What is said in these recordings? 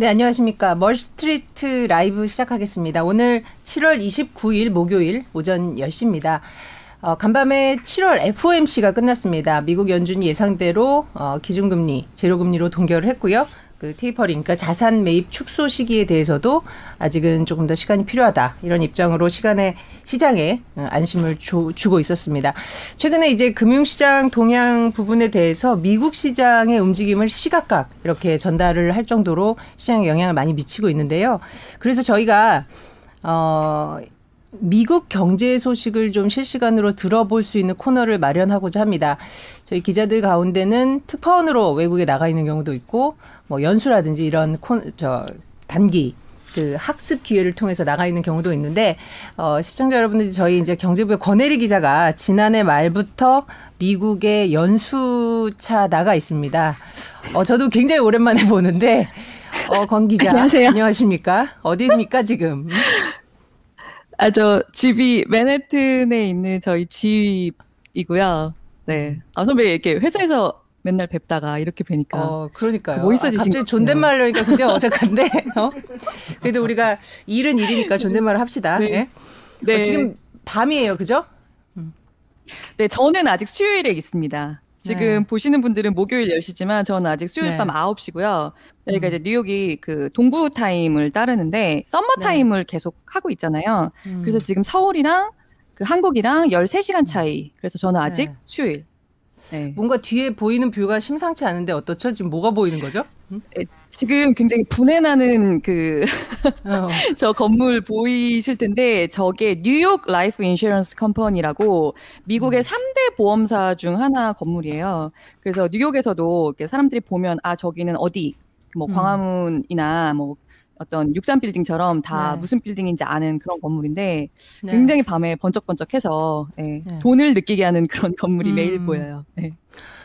네, 안녕하십니까. 멀스트리트 라이브 시작하겠습니다. 오늘 7월 29일 목요일 오전 10시입니다. 어, 간밤에 7월 FOMC가 끝났습니다. 미국 연준이 예상대로 어, 기준금리, 제로금리로 동결을 했고요. 그 테이퍼링, 그러니까 자산 매입 축소 시기에 대해서도 아직은 조금 더 시간이 필요하다. 이런 입장으로 시간에 시장에 어, 안심을 줘, 주고 있었습니다. 최근에 이제 금융시장 동향 부분에 대해서 미국 시장의 움직임을 시시각각 이렇게 전달을 할 정도로 시장에 영향을 많이 미치고 있는데요. 그래서 저희가 어 미국 경제 소식을 좀 실시간으로 들어볼 수 있는 코너를 마련하고자 합니다. 저희 기자들 가운데는 특파원으로 외국에 나가 있는 경우도 있고 뭐 연수라든지 이런 콘, 저 단기 그 학습 기회를 통해서 나가 있는 경우도 있는데 어 시청자 여러분들이 저희 이제 경제부의 권혜리 기자가 지난해 말부터 미국에 연수차 나가 있습니다. 어 저도 굉장히 오랜만에 보는데 어 권 기자 안녕하세요. 안녕하십니까? 어디입니까 지금? 아, 저 집이 맨해튼에 있는 저희 집이고요. 네. 아, 선배 이렇게 회사에서 맨날 뵙다가 이렇게 뵈니까. 어, 그러니까요. 멋있어지신 아, 갑자기 존댓말 하니까 굉장히 어색한데, 어? 그래도 우리가 일은 일이니까 존댓말을 합시다. 네. 예? 네. 어, 지금 밤이에요, 그죠? 네, 저는 아직 수요일에 있습니다. 지금 네. 보시는 분들은 목요일 10시지만 저는 아직 수요일 네. 밤 9시고요. 저희가 음. 이제 뉴욕이 그 동부 타임을 따르는데 썸머 네. 타임을 계속 하고 있잖아요. 음. 그래서 지금 서울이랑 그 한국이랑 13시간 차이. 그래서 저는 아직 네. 수요일. 네. 뭔가 뒤에 보이는 view가 심상치 않은데 어떻죠? 지금 뭐가 보이는 거죠? 음? 지금 굉장히 부내 나는 그 어. 저 건물 보이실 텐데 저게 New York Life Insurance Company라고 미국의 음. 삼대 보험사 중 하나 건물이에요. 그래서 뉴욕에서도 사람들이 보면 아 저기는 어디 뭐 음. 광화문이나 뭐 어떤 63 빌딩처럼 다 네. 무슨 빌딩인지 아는 그런 건물인데 네. 굉장히 밤에 번쩍번쩍해서 예, 네. 돈을 느끼게 하는 그런 건물이 매일 음. 보여요. 예.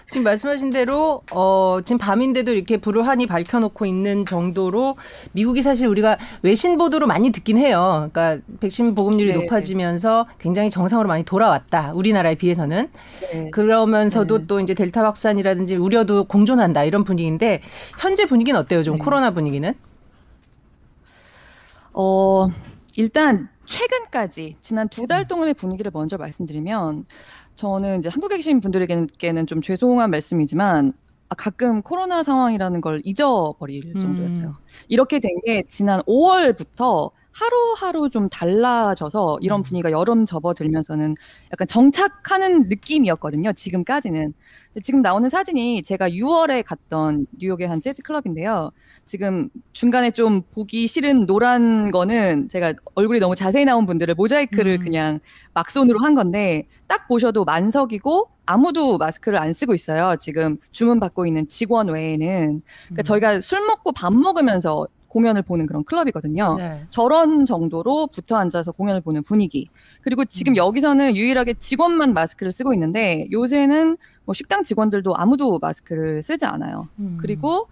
지금 말씀하신 대로 어 지금 밤인데도 이렇게 불을 환히 밝혀놓고 있는 정도로 미국이 사실 우리가 외신 보도로 많이 듣긴 해요. 그러니까 백신 보급률이 네. 높아지면서 굉장히 정상으로 많이 돌아왔다. 우리나라에 비해서는 네. 그러면서도 네. 또 이제 델타 확산이라든지 우려도 공존한다 이런 분위기인데 현재 분위기는 어때요? 좀 네. 코로나 분위기는? 어, 일단 최근까지 지난 두 음. 달 동안의 분위기를 먼저 말씀드리면 저는 이제 한국에 계신 분들에게는 좀 죄송한 말씀이지만 아, 가끔 코로나 상황이라는 걸 잊어버릴 음. 정도였어요. 이렇게 된 게 지난 5월부터 하루하루 좀 달라져서 이런 음. 분위기가 여름 접어들면서는 약간 정착하는 느낌이었거든요. 지금까지는. 지금 나오는 사진이 제가 6월에 갔던 뉴욕의 한 재즈 클럽인데요. 지금 중간에 좀 보기 싫은 노란 거는 제가 얼굴이 너무 자세히 나온 분들을 모자이크를 음. 그냥 막손으로 한 건데 딱 보셔도 만석이고 아무도 마스크를 안 쓰고 있어요. 지금 주문 받고 있는 직원 외에는. 그러니까 음. 저희가 술 먹고 밥 먹으면서 공연을 보는 그런 클럽이거든요. 네. 저런 정도로 붙어 앉아서 공연을 보는 분위기. 그리고 지금 음. 여기서는 유일하게 직원만 마스크를 쓰고 있는데 요새는 뭐 식당 직원들도 아무도 마스크를 쓰지 않아요. 음. 그리고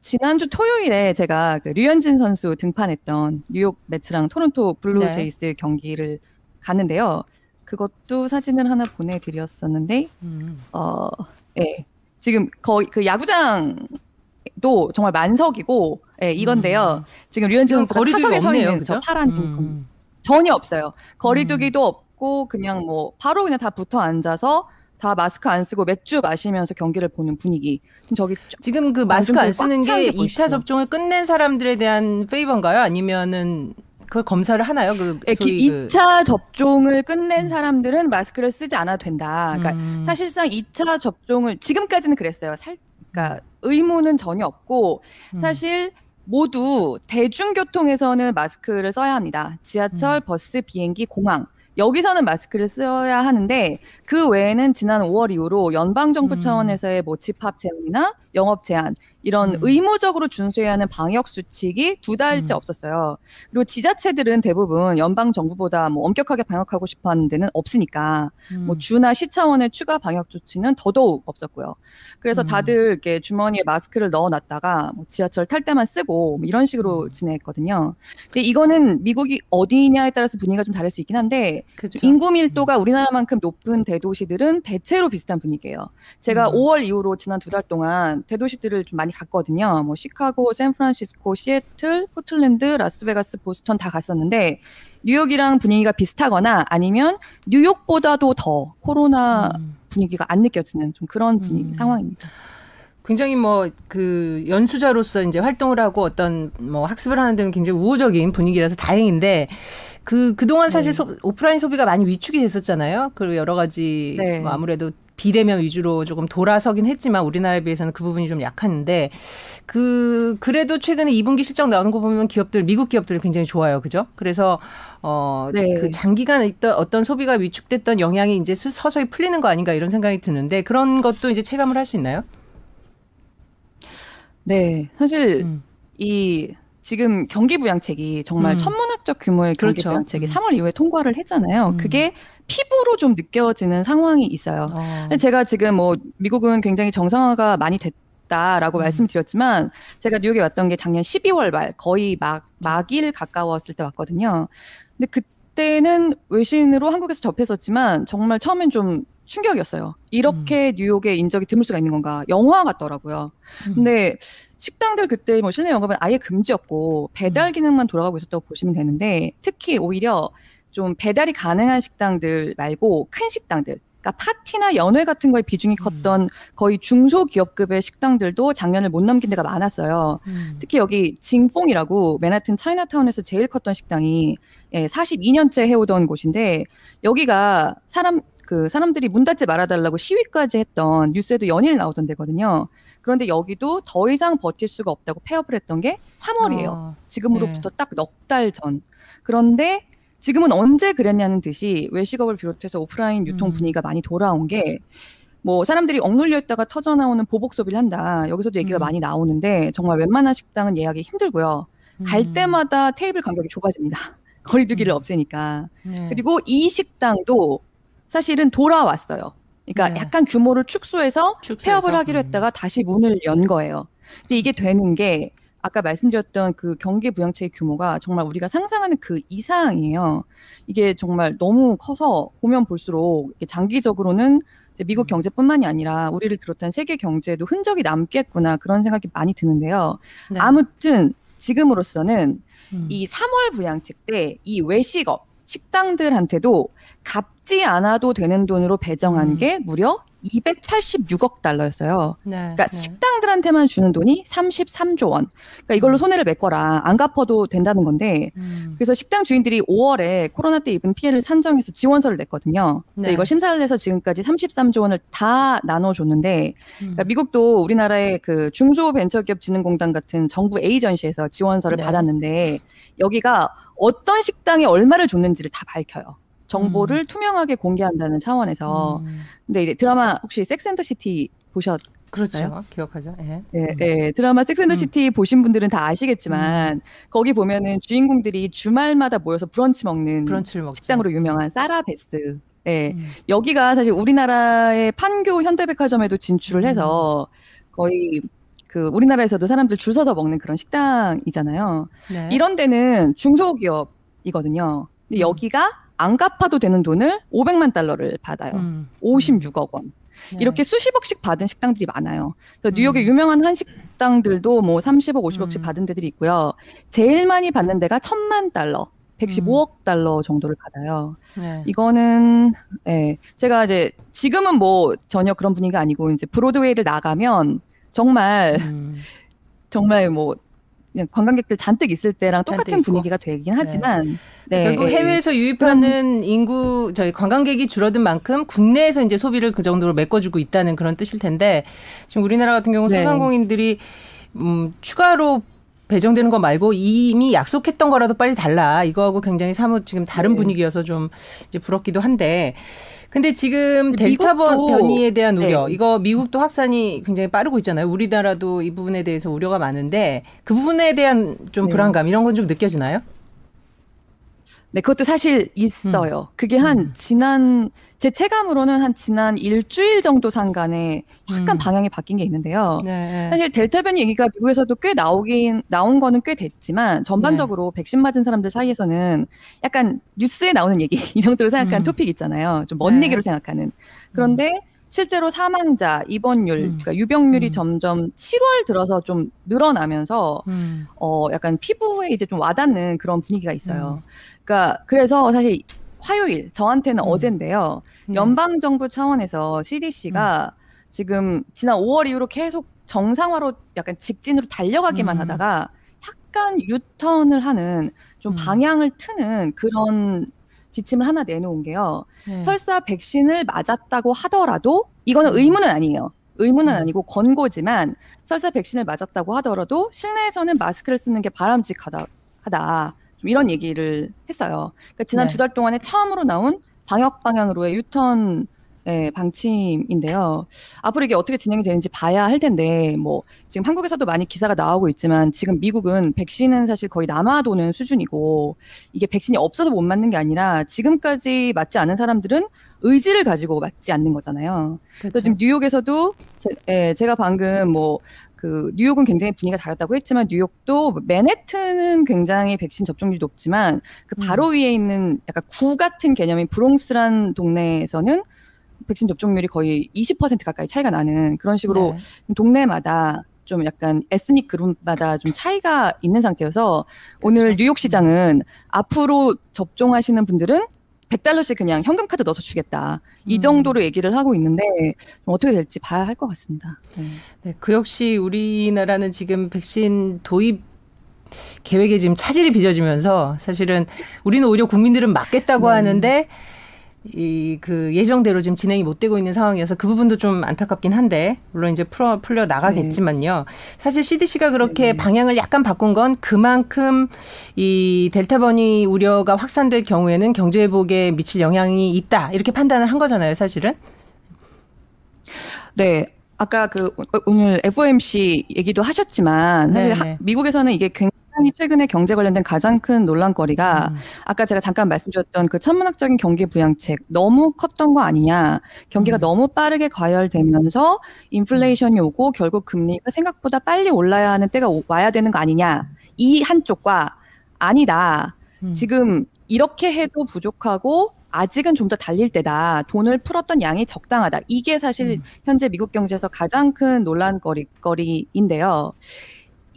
지난주 토요일에 제가 그 류현진 선수 등판했던 뉴욕 메츠랑 토론토 블루 네. 제이스 경기를 갔는데요. 그것도 사진을 하나 보내드렸었는데, 음. 어, 예. 지금 거의 그 야구장도 정말 만석이고, 예, 이건데요. 지금 류현진 선수가 거리두기 타석에 서 없네요, 있는 그죠? 저 파란 음. 유니폼 전혀 없어요. 거리두기도 없고 그냥 뭐 바로 그냥 다 붙어 앉아서 다 마스크 안 쓰고 맥주 마시면서 경기를 보는 분위기. 지금 저기 쭉 지금 그 마스크 안 쓰는 게게 2차 보이시죠? 접종을 끝낸 사람들에 대한 페이버인가요? 아니면은 그걸 검사를 하나요? 그 예, 소위 기- 그 2차 접종을 끝낸 사람들은 마스크를 쓰지 않아도 된다. 그러니까 음. 사실상 2차 접종을 지금까지는 그랬어요. 살, 그러니까 의무는 전혀 없고 음. 사실 모두 대중교통에서는 마스크를 써야 합니다. 지하철, 음. 버스, 비행기, 공항. 여기서는 마스크를 써야 하는데 그 외에는 지난 5월 이후로 연방 정부 음. 차원에서의 뭐 집합 제한이나 영업 제한 이런 음. 의무적으로 준수해야 하는 방역 수칙이 두 달째 음. 없었어요. 그리고 지자체들은 대부분 연방 정부보다 뭐 엄격하게 방역하고 싶어 하는 데는 없으니까 음. 뭐 주나 시 차원의 추가 방역 조치는 더더욱 없었고요. 그래서 음. 다들 이렇게 주머니에 마스크를 넣어 놨다가 뭐 지하철 탈 때만 쓰고 뭐 이런 식으로 음. 지냈거든요. 근데 이거는 미국이 어디냐에 따라서 분위기가 좀 다를 수 있긴 한데 그죠? 인구 밀도가 우리나라만큼 높은 대도시들은 대체로 비슷한 분위기예요. 제가 음. 5월 이후로 지난 두 달 동안 대도시들을 좀 많이 갔거든요. 뭐 시카고, 샌프란시스코, 시애틀, 포틀랜드, 라스베가스, 보스턴 다 갔었는데 뉴욕이랑 분위기가 비슷하거나 아니면 뉴욕보다도 더 코로나 음. 분위기가 안 느껴지는 좀 그런 분위기 음. 상황입니다. 굉장히 뭐 그 연수자로서 이제 활동을 하고 어떤 뭐 학습을 하는 데는 굉장히 우호적인 분위기라서 다행인데 그 그동안 사실 네. 소, 오프라인 소비가 많이 위축이 됐었잖아요. 그리고 여러 가지 네. 뭐 아무래도 비대면 위주로 조금 돌아서긴 했지만 우리나라에 비해서는 그 부분이 좀 약한데 그 그래도 최근에 2분기 실적 나오는 거 보면 기업들 미국 기업들 굉장히 좋아요. 그죠? 그래서 어그 네. 장기간 있던 어떤 소비가 위축됐던 영향이 이제 서서히 풀리는 거 아닌가 이런 생각이 드는데 그런 것도 이제 체감을 할 수 있나요? 네. 사실 음. 이 지금 경기 부양책이 정말 음. 천문학적 규모의 경기 그렇죠. 부양책이 음. 3월 이후에 통과를 했잖아요. 음. 그게 피부로 좀 느껴지는 상황이 있어요. 어. 제가 지금 뭐 미국은 굉장히 정상화가 많이 됐 다라고 음. 말씀드렸지만 제가 뉴욕에 왔던 게 작년 12월 말 거의 막 막일 가까웠을 때 왔거든요. 근데 그때는 외신으로 한국에서 접했었지만 정말 처음엔 좀 충격이었어요. 이렇게 음. 뉴욕에 인적이 드물 수가 있는 건가? 영화 같더라고요. 음. 근데 식당들 그때 뭐 실내 영업은 아예 금지였고 배달 음. 기능만 돌아가고 있었다고 보시면 되는데 특히 오히려 좀 배달이 가능한 식당들 말고 큰 식당들 그러니까 파티나 연회 같은 거에 비중이 음. 컸던 음. 거의 중소기업급의 식당들도 작년을 못 넘긴 데가 많았어요. 음. 특히 여기 징퐁이라고 맨하튼 차이나타운에서 제일 컸던 식당이 예, 42년째 해오던 곳인데 여기가 사람 그 사람들이 문 닫지 말아달라고 시위까지 했던 뉴스에도 연일 나오던 데거든요. 그런데 여기도 더 이상 버틸 수가 없다고 폐업을 했던 게 3월이에요. 어, 지금으로부터 네. 딱넉 달 전. 그런데 지금은 언제 그랬냐는 듯이 외식업을 비롯해서 오프라인 유통 음. 분위기가 음. 많이 돌아온 게 뭐 사람들이 억눌려 있다가 터져 나오는 보복 소비를 한다. 여기서도 얘기가 음. 많이 나오는데 정말 웬만한 식당은 예약이 힘들고요. 음. 갈 때마다 테이블 간격이 좁아집니다. 거리두기를 음. 없애니까. 네. 그리고 이 식당도 사실은 돌아왔어요. 그러니까 네. 약간 규모를 축소해서, 축소해서 폐업을 하기로 음. 했다가 다시 문을 연 거예요. 근데 이게 되는 게 아까 말씀드렸던 그 경기 부양체의 규모가 정말 우리가 상상하는 그 이상이에요. 이게 정말 너무 커서 보면 볼수록 장기적으로는 미국 음. 경제뿐만이 아니라 우리를 비롯한 세계 경제에도 흔적이 남겠구나 그런 생각이 많이 드는데요. 네. 아무튼 지금으로서는 음. 이 3월 부양책 때 이 외식업 식당들한테도 갚지 않아도 되는 돈으로 배정한 음. 게 무려 286억 달러였어요. 네, 그러니까 네. 식당들한테만 주는 돈이 33조 원. 그러니까 이걸로 음. 손해를 메꿔라. 안 갚아도 된다는 건데. 음. 그래서 식당 주인들이 5월에 코로나 때 입은 피해를 산정해서 지원서를 냈거든요. 그래서 네. 이걸 심사를 해서 지금까지 33조 원을 다 나눠줬는데 그러니까 음. 미국도 우리나라의 그 중소벤처기업진흥공단 같은 정부 에이전시에서 지원서를 네. 받았는데 여기가 어떤 식당에 얼마를 줬는지를 다 밝혀요. 정보를 음. 투명하게 공개한다는 차원에서. 음. 근데 이제 드라마 혹시 Sex and the City 보셨? 그렇죠. 기억하죠. 예. 네, 네, 드라마 Sex and the City 음. 보신 분들은 다 아시겠지만 음. 거기 보면은 주인공들이 주말마다 모여서 브런치 먹는 브런치를 식당으로 유명한 사라베스. 네, 음. 여기가 사실 우리나라의 판교 현대백화점에도 진출을 해서 거의 그 우리나라에서도 사람들 줄 서서 먹는 그런 식당이잖아요. 네. 이런 데는 중소기업이거든요. 근데 여기가 안 갚아도 되는 돈을 500만 달러를 받아요. 음. 56억 원. 네. 이렇게 수십억씩 받은 식당들이 많아요. 뉴욕의 음. 유명한 한식당들도 뭐 30억, 50억씩 음. 받은 데들이 있고요. 제일 많이 받는 데가 천만 달러. 115억 음. 달러 정도를 받아요. 네. 이거는 예. 제가 이제 지금은 뭐 전혀 그런 분위기가 아니고 이제 브로드웨이를 나가면 정말 음. 정말 뭐 관광객들 잔뜩 있을 때랑 똑같은 분위기가 되긴 네. 하지만 네. 결국 해외에서 유입하는 음. 인구 저희 관광객이 줄어든 만큼 국내에서 이제 소비를 그 정도로 메꿔주고 있다는 그런 뜻일 텐데 지금 우리나라 같은 경우 네. 소상공인들이 음, 추가로 배정되는 거 말고 이미 약속했던 거라도 빨리 달라 이거하고 굉장히 사뭇 지금 다른 네. 분위기여서 좀 이제 부럽기도 한데 근데 지금 델타 미국도, 변이에 대한 우려, 네. 이거 미국도 확산이 굉장히 빠르고 있잖아요. 우리나라도 이 부분에 대해서 우려가 많은데 그 부분에 대한 좀 네. 불안감 이런 건 좀 느껴지나요? 네, 그것도 사실 있어요. 음. 그게 한 음. 지난 제 체감으로는 한 지난 일주일 정도 상간에 약간 음. 방향이 바뀐 게 있는데요. 네. 사실 델타 변이 얘기가 미국에서도 꽤 나오긴 나온 거는 꽤 됐지만 전반적으로 네. 백신 맞은 사람들 사이에서는 약간 뉴스에 나오는 얘기 이 정도로 생각하는 음. 토픽 있잖아요. 좀먼 네. 얘기로 생각하는. 그런데 실제로 사망자, 입원율, 음. 그러니까 유병률이 음. 점점 7월 들어서 좀 늘어나면서 음. 어 약간 피부에 이제 좀 와닿는 그런 분위기가 있어요. 음. 그러니까 그래서 사실 화요일 저한테는 음. 어젠데요. 네. 연방 정부 차원에서 CDC가 음. 지금 지난 5월 이후로 계속 정상화로 약간 직진으로 달려가기만 하다가 약간 유턴을 하는 좀 방향을 트는 그런 지침을 하나 내놓은 게요. 네. 설사 백신을 맞았다고 하더라도 이거는 음. 의무는 아니에요. 의무는 음. 아니고 권고지만 설사 백신을 맞았다고 하더라도 실내에서는 마스크를 쓰는 게 바람직하다 하다. 좀 이런 얘기를 했어요. 그러니까 지난 네. 두달 동안에 처음으로 나온 방역 방향으로의 유턴 예, 방침인데요. 앞으로 이게 어떻게 진행이 되는지 봐야 할 텐데, 뭐, 지금 한국에서도 많이 기사가 나오고 있지만, 지금 미국은 백신은 사실 거의 남아도는 수준이고, 이게 백신이 없어서 못 맞는 게 아니라, 지금까지 맞지 않은 사람들은 의지를 가지고 맞지 않는 거잖아요. 그렇죠. 그래서 지금 뉴욕에서도, 제, 예, 제가 방금 뭐, 그 뉴욕은 굉장히 분위기가 달랐다고 했지만 뉴욕도 맨해튼은 굉장히 백신 접종률이 높지만 그 바로 음. 위에 있는 약간 구 같은 개념인 브롱스란 동네에서는 백신 접종률이 거의 20% 가까이 차이가 나는 그런 식으로 네. 동네마다 좀 약간 에스닉 그룹마다 좀 차이가 있는 상태여서 그렇죠. 오늘 뉴욕 시장은 앞으로 접종하시는 분들은 100달러씩 그냥 현금 카드 넣어서 주겠다. 이 음. 정도로 얘기를 하고 있는데 어떻게 될지 봐야 할 것 같습니다. 네. 네, 그 역시 우리나라는 지금 백신 도입 계획에 지금 차질이 빚어지면서 사실은 우리는 오히려 국민들은 맞겠다고 네. 하는데 이 그 예정대로 지금 진행이 못 되고 있는 상황이어서 그 부분도 좀 안타깝긴 한데 물론 이제 풀어 풀려 나가겠지만요. 네. 사실 CDC가 그렇게 네. 방향을 약간 바꾼 건 그만큼 이 델타 변이 우려가 확산될 경우에는 경제 회복에 미칠 영향이 있다 이렇게 판단을 한 거잖아요, 사실은. 네. 아까 그 오늘 FOMC 얘기도 하셨지만 사실 네. 미국에서는 이게 굉장히 굉장히 최근에 경제 관련된 가장 큰 논란거리가 음. 아까 제가 잠깐 말씀드렸던 그 천문학적인 경기 부양책 너무 컸던 거 아니냐. 경기가 음. 너무 빠르게 과열되면서 인플레이션이 오고 결국 금리가 생각보다 빨리 올라야 하는 때가 와야 되는 거 아니냐. 이 한쪽과 아니다. 음. 지금 이렇게 해도 부족하고 아직은 좀 더 달릴 때다. 돈을 풀었던 양이 적당하다. 이게 사실 음. 현재 미국 경제에서 가장 큰 논란거리인데요.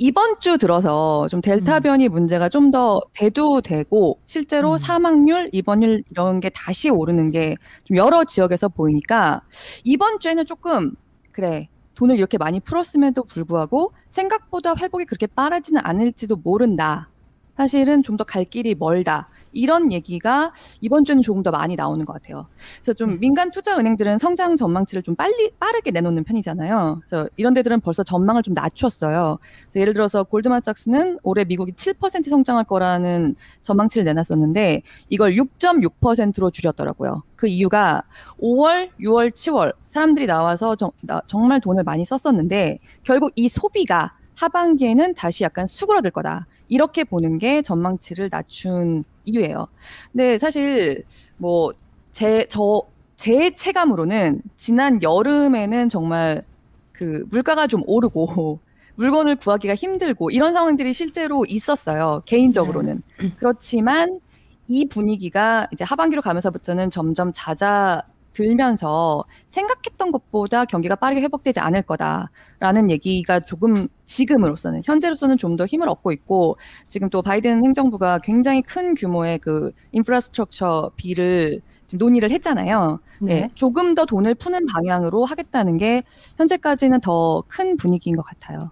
이번 주 들어서 좀 델타 음. 변이 문제가 좀 더 대두되고 실제로 음. 사망률, 입원율 이런 게 다시 오르는 게 좀 여러 지역에서 보이니까 이번 주에는 조금 그래 돈을 이렇게 많이 풀었음에도 불구하고 생각보다 회복이 그렇게 빠르지는 않을지도 모른다. 사실은 좀 더 갈 길이 멀다. 이런 얘기가 이번 주는 조금 더 많이 나오는 것 같아요. 그래서 좀 네. 민간 투자 은행들은 성장 전망치를 좀 빨리 빠르게 내놓는 편이잖아요. 그래서 이런 데들은 벌써 전망을 좀 낮췄어요. 그래서 예를 들어서 골드만삭스는 올해 미국이 7% 성장할 거라는 전망치를 내놨었는데 이걸 6.6%로 줄였더라고요. 그 이유가 5월, 6월, 7월 사람들이 나와서 정, 나, 정말 돈을 많이 썼었는데 결국 이 소비가 하반기에는 다시 약간 수그러들 거다. 이렇게 보는 게 전망치를 낮춘 이유예요. 근데 사실 뭐 제저제 체감으로는 지난 여름에는 정말 그 물가가 좀 오르고 물건을 구하기가 힘들고 이런 상황들이 실제로 있었어요. 개인적으로는. 네. 그렇지만 이 분위기가 이제 하반기로 가면서부터는 점점 잦아 들면서 생각했던 것보다 경기가 빠르게 회복되지 않을 거다라는 얘기가 조금 지금으로서는 현재로서는 좀 더 힘을 얻고 있고 지금 또 바이든 행정부가 굉장히 큰 규모의 그 인프라스트럭처 비를 지금 논의를 했잖아요. 네. 네. 조금 더 돈을 푸는 방향으로 하겠다는 게 현재까지는 더 큰 분위기인 것 같아요.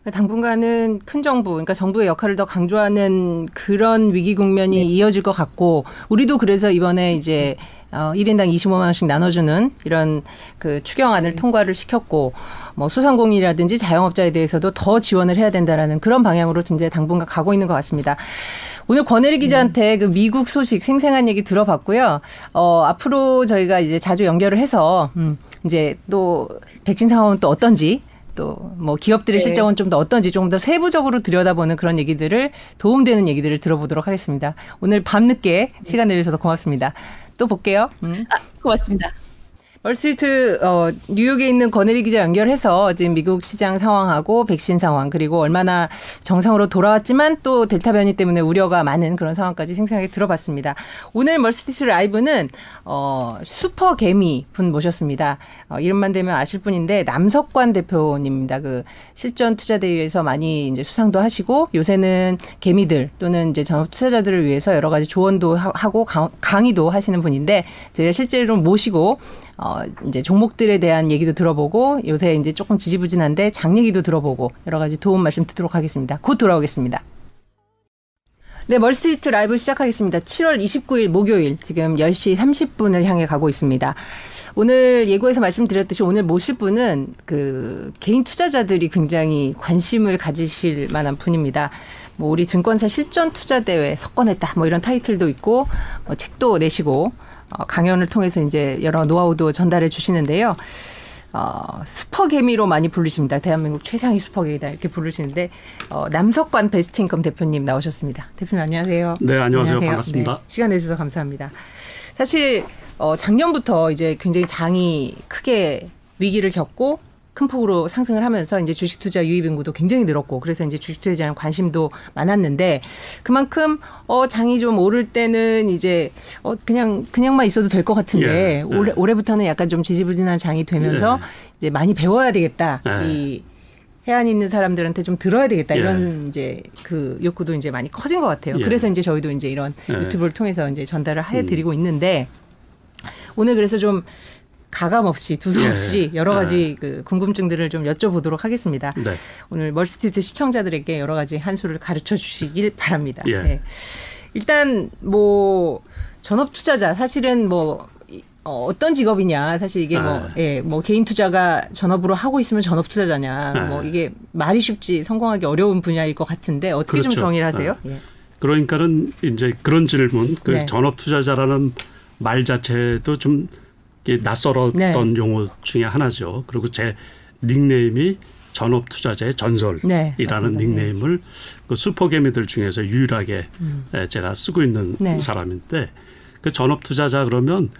그러니까 당분간은 큰 정부, 그러니까 정부의 역할을 더 강조하는 그런 위기 국면이 네. 이어질 것 같고, 우리도 그래서 이번에 이제 어, 1인당 25만 원씩 나눠주는 이런 그 추경안을 네. 통과를 시켰고 뭐 소상공인이라든지 자영업자에 대해서도 더 지원을 해야 된다라는 그런 방향으로 이제 당분간 가고 있는 것 같습니다. 오늘 권혜리 기자한테 그 미국 소식 생생한 얘기 들어봤고요. 어, 앞으로 저희가 이제 자주 연결을 해서 음, 이제 또 백신 상황은 또 어떤지 또뭐 기업들의 네. 실정은 좀 더 어떤지 조금 더 세부적으로 들여다보는 그런 얘기들을 도움되는 얘기들을 들어보도록 하겠습니다. 오늘 밤늦게 시간 내주셔서 고맙습니다. 또 볼게요. 음. 아, 고맙습니다. 월스트리트 어, 뉴욕에 있는 권혜리 기자 연결해서 지금 미국 시장 상황하고 백신 상황 그리고 얼마나 정상으로 돌아왔지만 또 델타 변이 때문에 우려가 많은 그런 상황까지 생생하게 들어봤습니다. 오늘 월스트리트 라이브는 어, 슈퍼 개미 분 모셨습니다. 어, 이름만 되면 아실 분인데 남석관 대표님입니다. 그 실전 투자 대회에서 많이 이제 수상도 하시고 요새는 개미들 또는 이제 전업 투자자들을 위해서 여러 가지 조언도 하고 강의도 하시는 분인데 제가 실제로 모시고 어, 이제 종목들에 대한 얘기도 들어보고 요새 이제 조금 지지부진한데 장 얘기도 들어보고 여러 가지 도움 말씀 듣도록 하겠습니다. 곧 돌아오겠습니다. 네, 멀스트리트 라이브 시작하겠습니다. 7월 29일 목요일 지금 10시 30분을 향해 가고 있습니다. 오늘 예고에서 말씀드렸듯이 오늘 모실 분은 그 개인 투자자들이 굉장히 관심을 가지실 만한 분입니다. 뭐 우리 증권사 실전 투자 대회 석권했다 뭐 이런 타이틀도 있고 뭐 책도 내시고 어, 강연을 통해서 이제 여러 노하우도 전달해 주시는데요. 어, 슈퍼개미로 많이 부르십니다. 대한민국 최상위 슈퍼개미다 이렇게 부르시는데 어, 남석관 베스트인컴 대표님 나오셨습니다. 대표님 안녕하세요. 네 안녕하세요. 안녕하세요. 반갑습니다. 네, 시간 내주셔서 감사합니다. 사실 어, 작년부터 이제 굉장히 장이 크게 위기를 겪고 큰 폭으로 상승을 하면서 이제 주식 투자 유입 인구도 굉장히 늘었고 그래서 이제 주식 투자에 대한 관심도 많았는데 그만큼 어 장이 좀 오를 때는 이제 어 그냥 그냥만 있어도 될 것 같은데 예, 예. 올해 올해부터는 약간 좀 지지부진한 장이 되면서 예. 이제 많이 배워야 되겠다. 예. 이 해안 있는 사람들한테 좀 들어야 되겠다 이런 예. 이제 그 욕구도 이제 많이 커진 것 같아요. 예. 그래서 이제 저희도 이제 이런 유튜브를 통해서 이제 전달을 해드리고 음. 있는데 오늘 그래서 좀 가감 없이 두서 없이 예. 여러 가지 예. 그 궁금증들을 좀 여쭤보도록 하겠습니다. 네. 오늘 멀스트리트 시청자들에게 여러 가지 한 수를 가르쳐 주시길 바랍니다. 예. 네. 일단 뭐 전업 투자자 사실은 뭐 어, 어떤 직업이냐 사실 이게 뭐, 아. 예, 뭐 개인 투자가 전업으로 하고 있으면 전업 투자자냐 아. 뭐 이게 말이 쉽지 성공하기 어려운 분야일 것 같은데 어떻게 그렇죠. 좀 정의를 하세요? 아. 예. 그러니까는 이제 그런 질문 그 네. 전업 투자자라는 말 자체도 좀 낯설었던 네. 용어 중에 하나죠. 그리고 제 닉네임이 전업 투자자의 전설이라는 네, 닉네임을 그 슈퍼개미들 중에서 유일하게 음. 제가 쓰고 있는 네. 사람인데 그 전업 투자자 그러면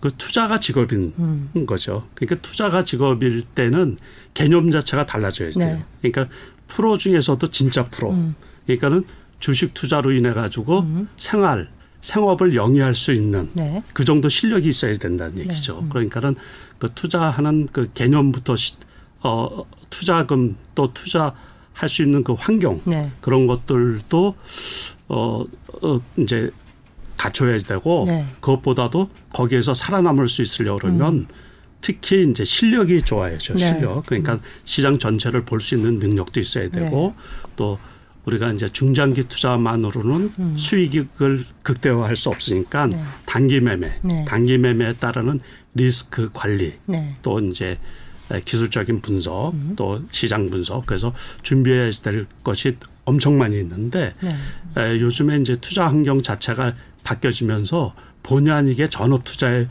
그 투자가 직업인 음. 거죠. 그러니까 투자가 직업일 때는 개념 자체가 달라져야 돼요. 네. 그러니까 프로 중에서도 진짜 프로. 음. 그러니까는 주식 투자로 인해 가지고 음. 생활 생업을 영위할 수 있는 네. 그 정도 실력이 있어야 된다는 네. 얘기죠. 네. 그러니까는 그 투자하는 그 개념부터 시, 어 투자금 또 투자할 수 있는 그 환경 네. 그런 것들도 어, 어 이제 갖춰야 되고 네. 그것보다도 거기에서 살아남을 수 있으려 그러면 음. 특히 이제 실력이 좋아야죠. 네. 실력. 그러니까 음. 시장 전체를 볼 수 있는 능력도 있어야 되고 또 우리가 이제 중장기 투자만으로는 음. 수익을 극대화할 수 없으니까 네. 단기 매매, 네. 단기 매매에 따르는 리스크 관리, 네. 또 이제 기술적인 분석, 음. 또 시장 분석, 그래서 준비해야 될 것이 엄청 많이 있는데 네. 에, 요즘에 이제 투자 환경 자체가 바뀌어지면서 본의 아니게 전업 투자에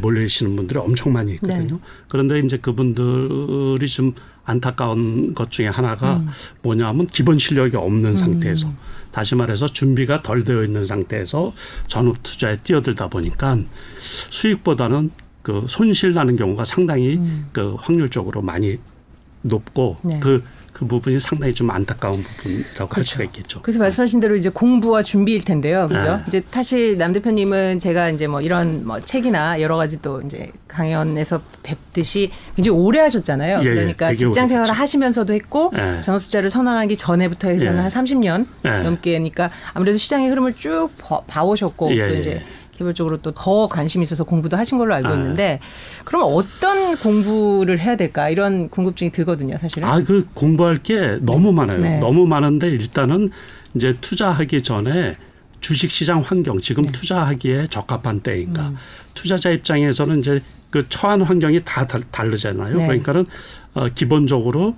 몰리시는 분들이 엄청 많이 있거든요. 네. 그런데 이제 그분들이 좀 안타까운 것 중에 하나가 음. 뭐냐면 기본 실력이 없는 음. 상태에서 다시 말해서 준비가 덜 되어 있는 상태에서 전업 투자에 뛰어들다 보니까 수익보다는 그 손실 나는 경우가 상당히 음. 그 확률적으로 많이 높고 네. 그 그 부분이 상당히 좀 안타까운 부분이라고 그렇죠. 할 수가 있겠죠. 그래서 말씀하신 대로 이제 공부와 준비일 텐데요. 그죠? 네. 이제 사실 남 대표님은 제가 이제 뭐 이런 뭐 책이나 여러 가지 또 이제 강연에서 뵙듯이 굉장히 오래 하셨잖아요. 예, 그러니까 직장 생활을 하시면서도 했고 예. 전업 투자를 선언하기 전에부터 해서는 예. 한 30년 예. 넘게니까 아무래도 시장의 흐름을 쭉 봐 오셨고 예, 또 이제 예. 개별적으로 또 더 관심 있어서 공부도 하신 걸로 알고 아. 있는데 그러면 어떤 공부를 해야 될까 이런 궁금증이 들거든요, 사실은. 아, 그 공부할 게 너무 많아요. 네. 너무 많은데 일단은 이제 투자하기 전에 주식 시장 환경 지금 네. 투자하기에 적합한 때인가. 음. 투자자 입장에서는 이제 그 처한 환경이 다 다르잖아요. 네. 그러니까는 어 기본적으로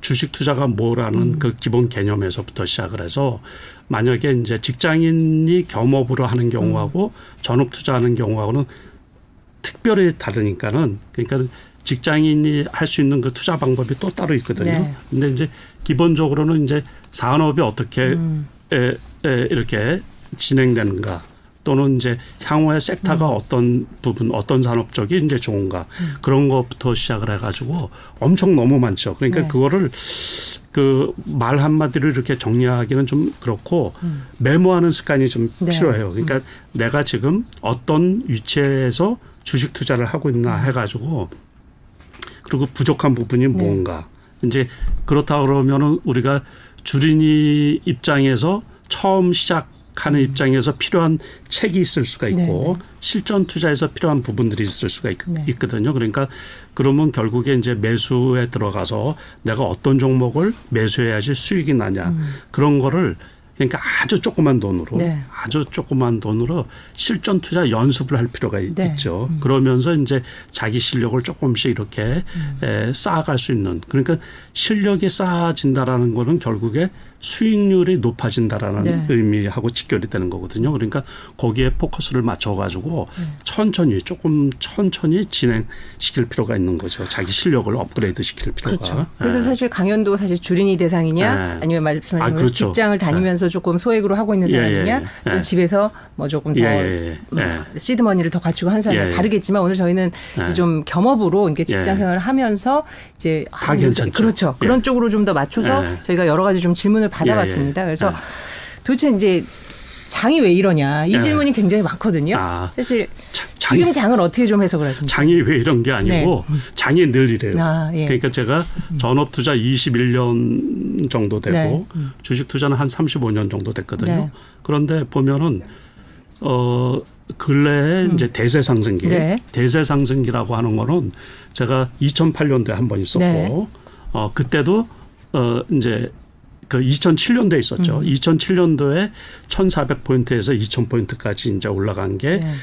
주식 투자가 뭐라는 음. 그 기본 개념에서부터 시작을 해서 만약에 이제 직장인이 겸업으로 하는 경우하고 음. 전업 투자하는 경우하고는 특별히 다르니까는 그러니까 직장인이 할 수 있는 그 투자 방법이 또 따로 있거든요. 네. 근데 이제 기본적으로는 이제 산업이 어떻게 음. 에, 에, 이렇게 진행되는가 또는 이제 향후에 섹터가 음. 어떤 부분 어떤 산업 쪽이 이제 좋은가 음. 그런 것부터 시작을 해가지고 엄청 너무 많죠. 그러니까 네. 그거를 그 말 한마디로 이렇게 정리하기는 좀 그렇고 음. 메모하는 습관이 좀 네. 필요해요. 그러니까 음. 내가 지금 어떤 위치에서 주식 투자를 하고 있나 음. 해가지고 그리고 부족한 부분이 네. 뭔가 이제 그렇다 그러면은 우리가 주린이 입장에서 처음 시작 하는 입장에서 필요한 책이 있을 수가 있고 네네. 네. 실전 투자에서 필요한 부분들이 있을 수가 있, 네. 거든요 그러니까 그러면 결국에 이제 매수에 들어가서 내가 어떤 종목을 매수해야지 수익이 나냐 음. 그런 거를 그러니까 아주 조그만 돈으로 네. 아주 조그만 돈으로 실전 투자 연습을 할 필요가 네. 있죠. 음. 그러면서 이제 자기 실력을 조금씩 이렇게 음. 에, 쌓아갈 수 있는 그러니까 실력이 쌓아진다라는 거는 결국에 수익률이 높아진다라는 네. 의미하고 직결이 되는 거거든요. 그러니까 거기에 포커스를 맞춰가지고 네. 천천히 조금 천천히 진행시킬 필요가 있는 거죠. 자기 실력을 업그레이드 시킬 필요가. 그렇죠. 그래서 네. 사실 강연도 사실 주린이 대상이냐 네. 아니면 말씀하신 아, 그렇죠. 직장을 다니면서 네. 조금 소액으로 하고 있는 사람이냐 예, 예, 예. 집에서 뭐 조금 더 예, 음, 시드머니를 더 갖추고 한 사람이 다르겠지만 오늘 저희는 좀 겸업으로 이렇게 직장 생활을 하면서 이제 다 괜찮죠. 그렇죠. 그런 쪽으로 좀 더 맞춰서 저희가 여러 가지 좀 질문을 질문을 받아봤습니다. 예, 예. 그래서 예. 도대체 이제 장이 왜 이러냐 이 예. 질문이 굉장히 많거든요. 아, 사실 장이, 지금 장을 어떻게 좀 해석을 하십니까? 장이 왜 이런 게 아니고 네. 장이 늘 이래요. 아, 예. 그러니까 제가 전업 투자 21년 정도 되고 네. 음. 주식 투자는 한 35년 정도 됐거든요. 네. 그런데 보면은 어 근래에 음. 이제 대세 상승기, 네. 대세 상승기라고 하는 거는 제가 2008년도에 한 번 있었고 네. 어 그때도 어 이제 그 2007년도에 있었죠. 음. 2007년도에 1,400포인트에서 2,000포인트까지 이제 올라간 게 네.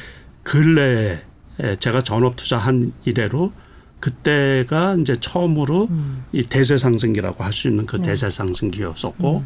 근래에 제가 전업 투자한 이래로 그때가 이제 처음으로 음. 이 대세 상승기라고 할 수 있는 그 네. 대세 상승기였었고 음.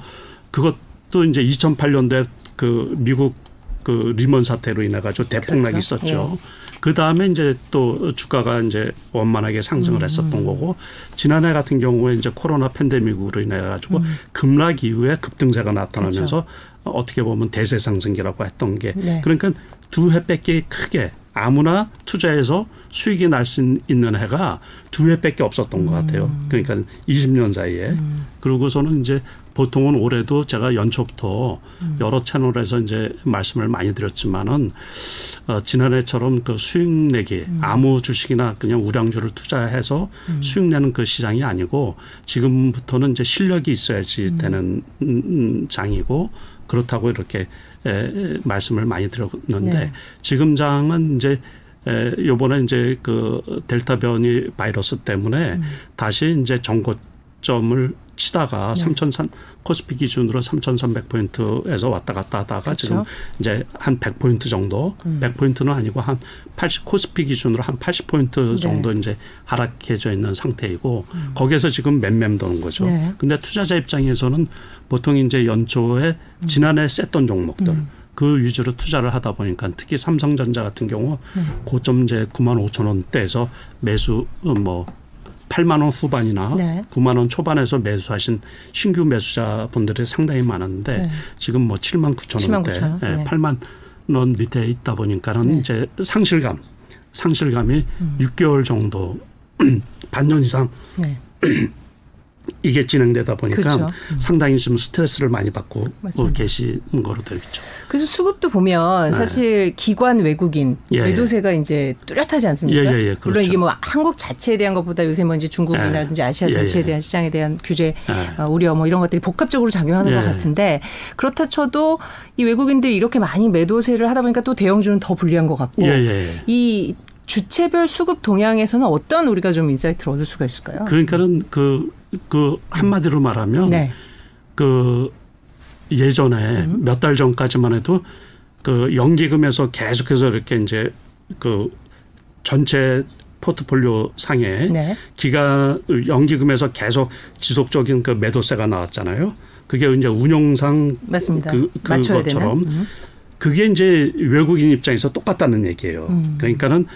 그것도 이제 2008년도에 그 미국 그 리먼 사태로 인해 가지고 대폭락이 그렇죠. 있었죠. 예. 그 다음에 이제 또 주가가 이제 원만하게 상승을 음. 했었던 거고 지난해 같은 경우에 이제 코로나 팬데믹으로 인해 가지고 음. 급락 이후에 급등세가 나타나면서 그렇죠. 어떻게 보면 대세 상승기라고 했던 게 네. 그러니까 두 해밖에 크게 아무나 투자해서 수익이 날 수 있는 해가 두 해밖에 없었던 음. 것 같아요. 음. 그러니까 20년 사이에. 음. 그러고서는 이제 보통은 올해도 제가 연초부터 음. 여러 채널에서 이제 말씀을 많이 드렸지만은 어, 지난해처럼 그 수익 내기 음. 아무 주식이나 그냥 우량주를 투자해서 음. 수익 내는 그 시장이 아니고 지금부터는 이제 실력이 있어야지 되는 장이고 그렇다고 이렇게 에, 말씀을 많이 드렸는데 네. 지금 장은 이제 에, 요번에 이제 그 델타 변이 바이러스 때문에 음. 다시 이제 정고점을 치다가 네. 3,000 코스피 기준으로 3,300포인트에서 왔다 갔다 하다가 그렇죠. 지금 이제 한 100포인트 정도, 음. 100포인트는 아니고 한 80, 코스피 기준으로 한 80포인트 정도 네. 이제 하락해져 있는 상태이고 음. 거기에서 지금 맴맴 도는 거죠. 네. 근데 투자자 입장에서는 보통 이제 연초에 음. 지난해 셌던 종목들 음. 그 위주로 투자를 하다 보니까 특히 삼성전자 같은 경우 네. 고점 이제 9만 5천 원대에서 매수 어, 뭐 8만 원 후반이나 네. 9만 원 초반에서 매수하신 신규 매수자분들이 상당히 많은데 네. 지금 뭐 7만 9천 원대, 9천 원. 네. 8만 원 밑에 있다 보니까는 네. 이제 상실감, 상실감이 음. 6개월 정도 반년 이상 네. 이게 진행되다 보니까 그렇죠. 음. 상당히 좀 스트레스를 많이 받고 맞습니다. 계신 거로 되어 있죠. 그래서 수급도 보면 네. 사실 기관 외국인 예, 예. 매도세가 예. 이제 뚜렷하지 않습니까? 예, 예, 예, 그렇죠. 물론 이게 뭐 한국 자체에 대한 것보다 요새 뭐 이제 중국이라든지 예. 아시아 전체에 대한 시장에 대한 규제 어, 우려 뭐 이런 것들이 복합적으로 작용하는 것 같은데 그렇다 쳐도 이 외국인들이 이렇게 많이 매도세를 하다 보니까 또 대형주는 더 불리한 것 같고 이 주체별 수급 동향에서는 어떤 우리가 좀 insight를 얻을 수가 있을까요? 그러니까는 그, 그 한마디로 말하면 네. 그 예전에 음. 몇달 전까지만 해도 그 연기금에서 계속해서 이렇게 이제 그 전체 포트폴리오 상에 네. 기간 연기금에서 계속 지속적인 그 매도세가 나왔잖아요. 그게 이제 운용상 맞습니다. 그 그것처럼 음. 그게 이제 외국인 입장에서 똑같다는 얘기예요. 음. 그러니까는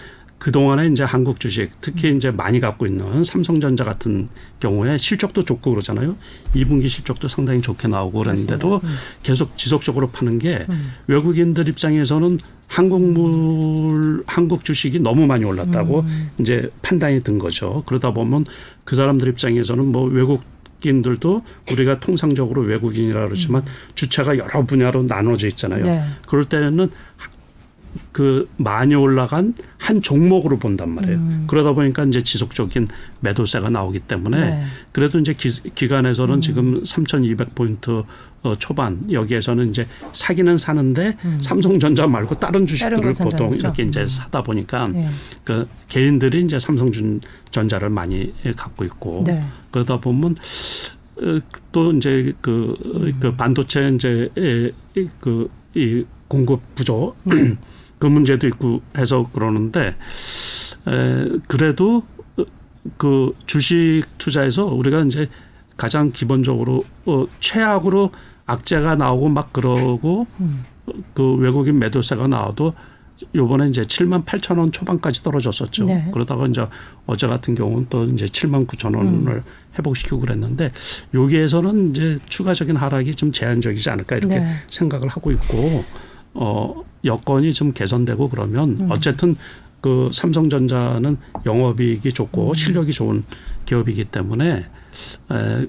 그동안에 이제 한국 주식 특히 이제 많이 갖고 있는 삼성전자 같은 경우에 실적도 좋고 그러잖아요. 2분기 실적도 상당히 좋게 나오고 그랬는데도 음. 계속 지속적으로 파는 게 음. 외국인들 입장에서는 한국물 한국 주식이 너무 많이 올랐다고 음. 이제 판단이 든 거죠. 그러다 보면 그 사람들 입장에서는 뭐 외국 인들도 우리가 통상적으로 외국인이라 그러지만 음. 주체가 여러 분야로 나눠져 있잖아요. 네. 그럴 때는 그 많이 올라간 한 종목으로 본단 말이에요. 음. 그러다 보니까 이제 지속적인 매도세가 나오기 때문에 네. 그래도 이제 기, 관에서는 음. 지금 3,200포인트 어, 초반 여기에서는 이제 사기는 사는데 음. 삼성전자 말고 다른 주식들을 다른 보통 이렇게 이제 음. 사다 보니까 네. 그 개인들이 이제 삼성전자를 많이 갖고 있고 네. 그러다 보면 어, 또 이제 그, 그 음. 반도체 이제 그 이 공급 부족 네. 그 문제도 있고 해서 그러는데 에, 그래도 그 주식 투자에서 우리가 이제 가장 기본적으로 어, 최악으로 악재가 나오고 막 그러고 음. 그 외국인 매도세가 나와도 요번에 이제 7만 8천 원 초반까지 떨어졌었죠. 네. 그러다가 이제 어제 같은 경우는 또 이제 7만 9천 원을 음. 회복시키고 그랬는데 여기에서는 이제 추가적인 하락이 좀 제한적이지 않을까 이렇게 네. 생각을 하고 있고 어 여건이 좀 개선되고 그러면 음. 어쨌든 그 삼성전자는 영업이익이 좋고 음. 실력이 좋은 기업이기 때문에 에,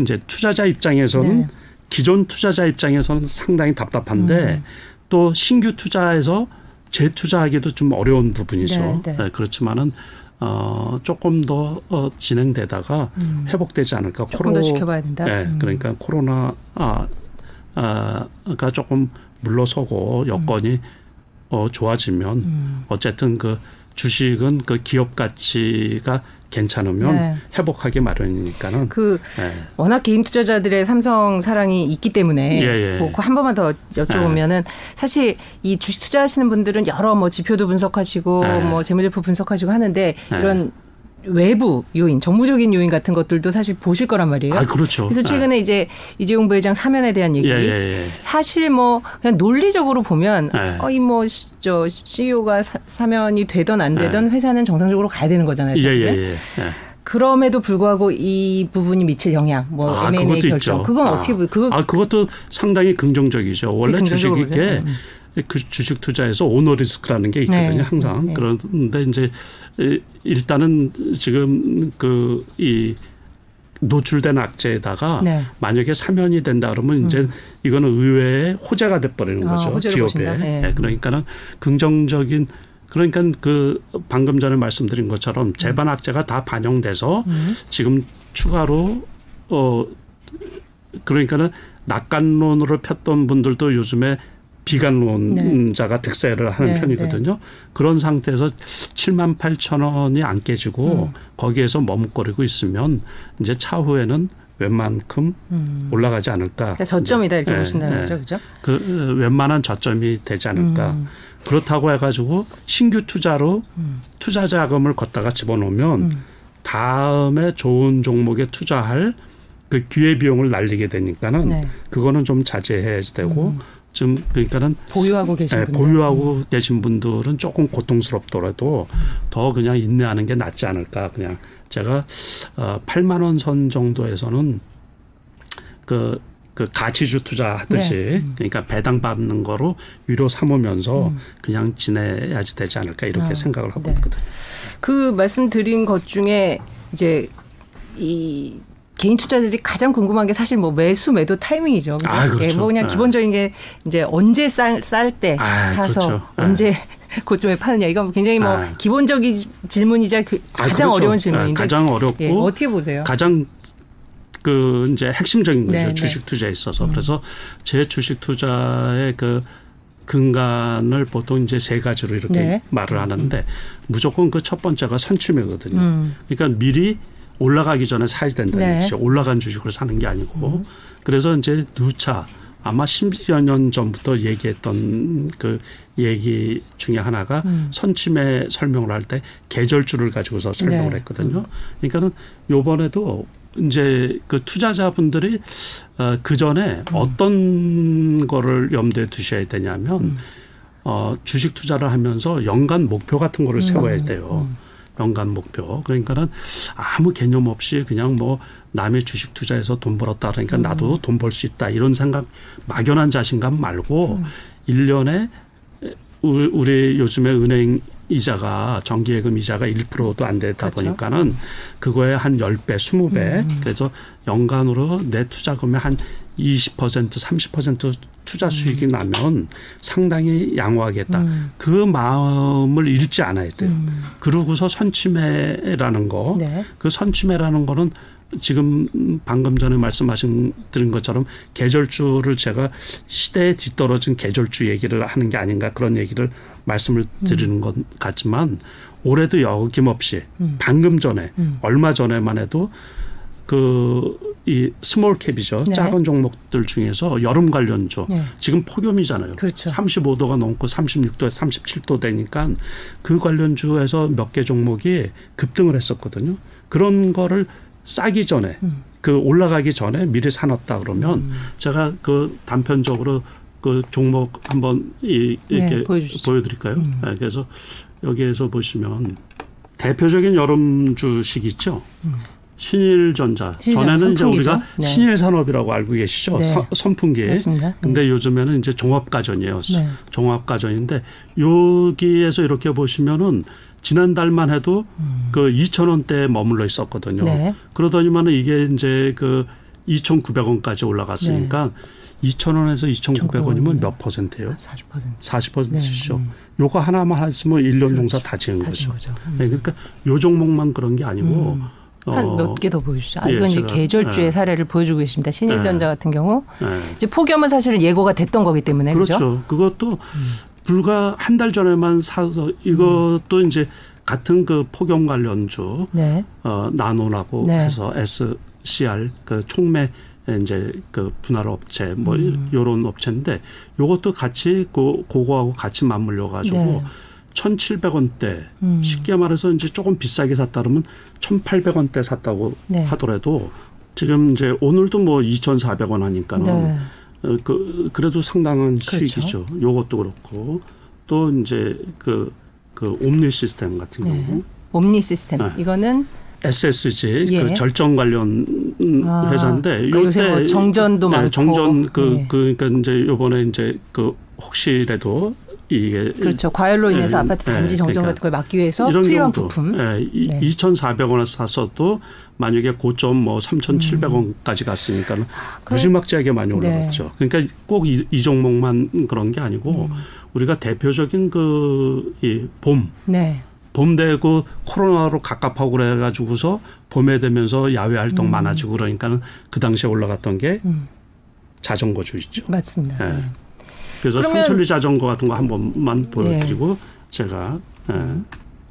이제 투자자 입장에서는 네. 기존 투자자 입장에서는 상당히 답답한데 음. 또 신규 투자에서 재투자하기도 좀 어려운 부분이죠. 네, 네. 네, 그렇지만은 어, 조금 더 어, 진행되다가 음. 회복되지 않을까. 조금 코로, 더 지켜봐야 된다. 네, 음. 그러니까 코로나 아, 아가 조금 물러서고 여건이 음. 어, 좋아지면 음. 어쨌든 그 주식은 그 기업 가치가 괜찮으면 네. 회복하기 마련이니까는 그 네. 워낙 개인 투자자들의 삼성 사랑이 있기 때문에 예, 예. 뭐 한 번만 더 여쭤보면은 네. 사실 이 주식 투자하시는 분들은 여러 뭐 지표도 분석하시고 네. 뭐 재무제표 분석하시고 하는데 네. 이런 외부 요인, 정무적인 요인 같은 것들도 사실 보실 거란 말이에요. 아, 그렇죠. 그래서 최근에 네. 이제 이재용 부회장 사면에 대한 얘기. 예, 예, 예. 사실 뭐 그냥 논리적으로 보면 예. 어이 뭐 저 CEO가 사, 면이 되던 안 되던 예. 회사는 정상적으로 가야 되는 거잖아요. 사실은. 예, 예, 예. 그럼에도 불구하고 이 부분이 미칠 영향, 뭐 아, M&A 결정, 있죠. 그건 아. 어떻게 그거 아 그것도 상당히 긍정적이죠. 원래 주식이 게 음. 그 주식 투자에서 오너 리스크라는 게 있거든요. 네. 항상 네. 그런데 이제 일단은 지금 그 이 노출된 악재에다가 네. 만약에 사면이 된다 그러면 이제 음. 이거는 의회의 호재가 돼버리는 아, 거죠. 아, 기업에. 네. 네. 그러니까는 긍정적인 그러니까 그 방금 전에 말씀드린 것처럼 재반 악재가 다 반영돼서 음. 지금 추가로 어 그러니까는 낙관론으로 폈던 분들도 요즘에 비관론자가 네. 득세를 하는 네, 편이거든요. 네. 그런 상태에서 7만 8천 원이 안 깨지고 음. 거기에서 머뭇거리고 있으면 이제 차후에는 웬만큼 음. 올라가지 않을까. 그러니까 저점이다 이렇게 네, 보신다는 네. 거죠, 그죠? 그 웬만한 저점이 되지 않을까. 음. 그렇다고 해가지고 신규 투자로 음. 투자 자금을 걷다가 집어넣으면 음. 다음에 좋은 종목에 투자할 그 기회 비용을 날리게 되니까는 네. 그거는 좀 자제해야 되고 음. 좀 그러니까는 보유하고 계신 네, 보유하고 계신 분들은 조금 고통스럽더라도 더 그냥 인내하는 게 낫지 않을까 그냥 제가 어 8만 원 선 정도에서는 그, 그 가치주 투자하듯이 네. 그러니까 배당 받는 거로 위로 삼으면서 음. 그냥 지내야지 되지 않을까 이렇게 아, 생각을 하고 네. 있거든요. 그 말씀드린 것 중에 이제 이 개인 투자들이 가장 궁금한 게 사실 뭐 매수 매도 타이밍이죠. 아, 그렇죠. 예, 뭐 그냥 네. 기본적인 게 이제 언제 쌀 쌀때 아, 사서 그렇죠. 네. 언제 고점에 파느냐 이건 굉장히 뭐 아. 기본적인 질문이자 그 아, 가장 그렇죠. 어려운 질문인데 가장 어렵고 예, 어떻게 보세요? 가장 그 이제 핵심적인 거죠. 네, 네. 주식 투자에 있어서. 음. 그래서 제 주식 투자의 그 근간을 보통 이제 세 가지로 이렇게 네. 말을 하는데 무조건 그 첫 번째가 선취매거든요. 음. 그러니까 미리 올라가기 전에 사야 된다는 네. 얘기죠. 올라간 주식을 사는 게 아니고. 음. 그래서 이제 누차 아마 10여 년 전부터 얘기했던 그 얘기 중에 하나가 음. 선침의 설명을 할 때 계절주를 가지고서 설명을 네. 했거든요. 그러니까는 요번에도 이제 그 투자자분들이 어, 그 전에 음. 어떤 거를 염두에 두셔야 되냐면 음. 어, 주식 투자를 하면서 연간 목표 같은 거를 세워야 돼요. 연간 목표. 그러니까는 아무 개념 없이 그냥 뭐 남의 주식 투자해서 돈 벌었다. 그러니까 나도 돈 벌 수 있다. 이런 생각 막연한 자신감 말고 일 년에 우리 요즘에 은행 이자가 정기예금 이자가 1%도 안 되다 그렇죠. 보니까는 그거에 한 10배, 20배. 음. 그래서 연간으로 내 투자금의 한 20% 30% 투자 수익이 음. 나면 상당히 양호하겠다. 음. 그 마음을 잃지 않아야 돼요. 음. 그러고서 선취매라는 거, 네. 그 선취매라는 거는 지금 방금 전에 말씀하신 드린 것처럼 계절주를 제가 시대에 뒤떨어진 계절주 얘기를 하는 게 아닌가 그런 얘기를 말씀을 드리는 것 같지만 올해도 여김없이 음. 방금 전에 음. 얼마 전에만 해도 그 이 small cap이죠. 네. 작은 종목들 중에서 여름 관련주 네. 지금 폭염이잖아요. 그렇죠. 35도가 넘고 36도, 37도 되니까 그 관련주에서 몇 개 종목이 급등을 했었거든요. 그런 거를 싸기 전에 음. 그 올라가기 전에 미리 사놨다 그러면 음. 제가 그 단편적으로 그 종목 한번 이, 이렇게 네, 보여드릴까요? 음. 네, 그래서 여기에서 보시면 대표적인 여름 주식 있죠. 음. 신일전자. 전에는 선풍기죠. 이제 우리가 네. 신일산업이라고 알고 계시죠. 네. 서, 선풍기. 맞습니다. 근데 네. 요즘에는 이제 종합가전이에요. 네. 종합가전인데 여기에서 이렇게 보시면은 지난달만 해도 음. 그 2천 원대에 머물러 있었거든요. 네. 그러더니만은 이게 이제 그 2,900원까지 올라갔으니까 네. 2,000원에서 2,900원이면 몇 퍼센트예요? 40%. 40%죠. 네. 음. 요거 하나만 했으면 1년 그렇죠. 용사 다 지은 다 거죠. 거죠. 음. 네, 그러니까 요 종목만 그런 게 아니고 음. 한몇 어. 개더 보여주시죠. 아, 이건 예, 이제 계절주의 예. 사례를 보여주고 계십니다. 신일전자 예. 같은 경우 예. 이제 폭염은 사실은 예고가 됐던 거기 때문에 그렇죠. 그렇죠. 그것도 음. 불과 한 달 전에만 사서 이것도 음. 이제 같은 그 폭염 관련주 네. 어, 나노라고 네. 해서 SCR 그 총매 이제 그 분할 업체 뭐 음. 요런 업체인데 요것도 같이 그 고거하고 같이 맞물려 가지고 네. 1,700원대 음. 쉽게 말해서 이제 조금 비싸게 샀다 그러면 1,800원대 샀다고 네. 하더라도 지금 이제 오늘도 뭐 2,400원 하니까는 네. 어, 그 그래도 상당한 그렇죠. 수익이죠. 요것도 그렇고 또 이제 그, 그 옴니 시스템 같은 네. 경우. 옴니 시스템. 네. 이거는 SSG 예. 그 절정 관련 아, 회사인데 그러니까 요새 뭐 정전도 네, 많고 정전 그, 네. 그 그러니까 이제 요번에 이제 그 혹시라도 이게 그렇죠 과열로 인해서 네, 아파트 단지 정전 그러니까 같은 걸 막기 위해서 필요한 부품 네, 네. 2,400원에 샀어도 만약에 고점 뭐 3,700원까지 갔으니까 는 아, 무지막지하게 많이 네. 올라갔죠. 그러니까 꼭이 종목만 그런 게 아니고 음. 우리가 대표적인 그이 봄. 네. 봄 되고 코로나로 갑갑하고 그래가지고서 봄에 되면서 야외 활동 음. 많아지고 그러니까는 그 당시에 올라갔던 게 음. 자전거주 있죠. 맞습니다. 예. 네. 그래서 상천리 자전거 같은 거 한 번만 보여드리고 네. 제가 예.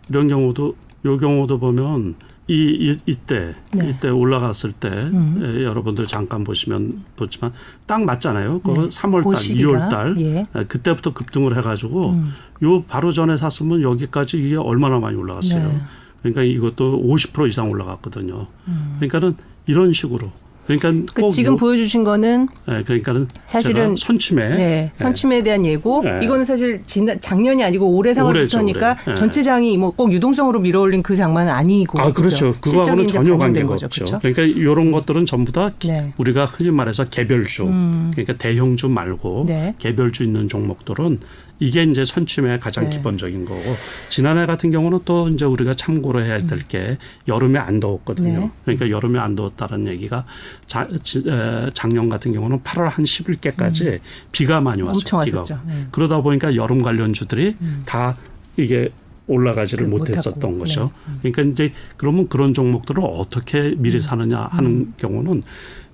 이런 경우도 요 경우도 보면 이, 이 이때 네. 이때 올라갔을 때 음. 예, 여러분들 잠깐 보시면 보지만 딱 맞잖아요. 그 네. 3월 달, 2월 달 예. 예. 그때부터 급등을 해가지고 음. 요 바로 전에 샀으면 여기까지 이게 얼마나 많이 올라갔어요. 네. 그러니까 이것도 50% 이상 올라갔거든요. 음. 그러니까는 이런 식으로 그러니까 그 지금 요, 보여주신 거는 네, 그러니까는 사실은 선취매, 네, 네, 선취매에 대한 예고. 네. 이거는 사실 지난 작년이 아니고 올해 상황부터니까 네. 전체 장이 뭐 꼭 유동성으로 밀어올린 그 장만은 아니고. 아 그렇죠. 그거하고는 전혀 관계가 거죠, 없죠. 그렇죠? 그러니까 이런 것들은 전부 다 네. 우리가 흔히 말해서 개별주, 음. 그러니까 대형주 말고 네. 개별주 있는 종목들은 이게 이제 선취의 가장 네. 기본적인 거고 지난해 같은 경우는 또 이제 우리가 참고로 해야 될게 음. 여름에 안 더웠거든요. 네. 그러니까 여름에 안 더웠다는 얘기가 자, 지, 에, 작년 같은 경우는 8월 한 10일께까지 음. 비가 많이 왔어요. 비가. 네. 그러다 보니까 여름 관련주들이 음. 다 이게 올라가지를 그 못했었던 거죠. 네. 음. 그러니까 이제 그러면 그런 종목들을 어떻게 미리 음. 사느냐 하는 음. 경우는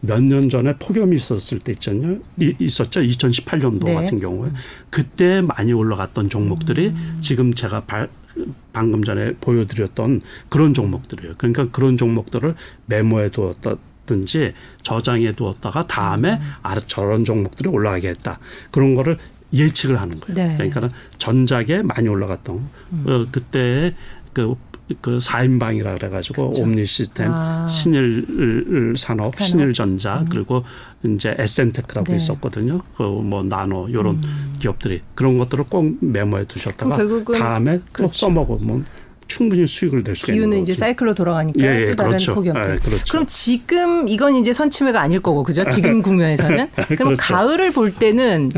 몇 년 전에 폭염이 있었을 때 있잖아요. 이, 있었죠. 2018년도 네. 같은 경우에 그때 많이 올라갔던 종목들이 음. 지금 제가 발, 방금 전에 보여드렸던 그런 종목들이에요. 그러니까 그런 종목들을 메모해 두었다 든지 저장해 두었다가 다음에 음. 아 저런 종목들이 올라가겠다 그런 거를 예측을 하는 거예요. 네. 그러니까 전작에 많이 올라갔던 음. 어, 그때 그그 사인방이라 그래가지고 그렇죠. 옴니 시스템, 아. 신일 산업, 산업, 신일 전자 음. 그리고 이제 에쎈테크라고 네. 있었거든요. 그 뭐 나노 요런 음. 기업들이 그런 것들을 꼭 메모해 두셨다가 다음에 또 그렇죠. 써먹으면 충분히 수익을 낼 수가 있는 거죠. 이제 사이클로 돌아가니까 예, 예, 또 다른 그렇죠. 폭염들. 예, 그렇죠. 그럼 지금 이건 이제 선취매가 아닐 거고 그죠? 지금 국면에서는 그럼 그렇죠. 가을을 볼 때는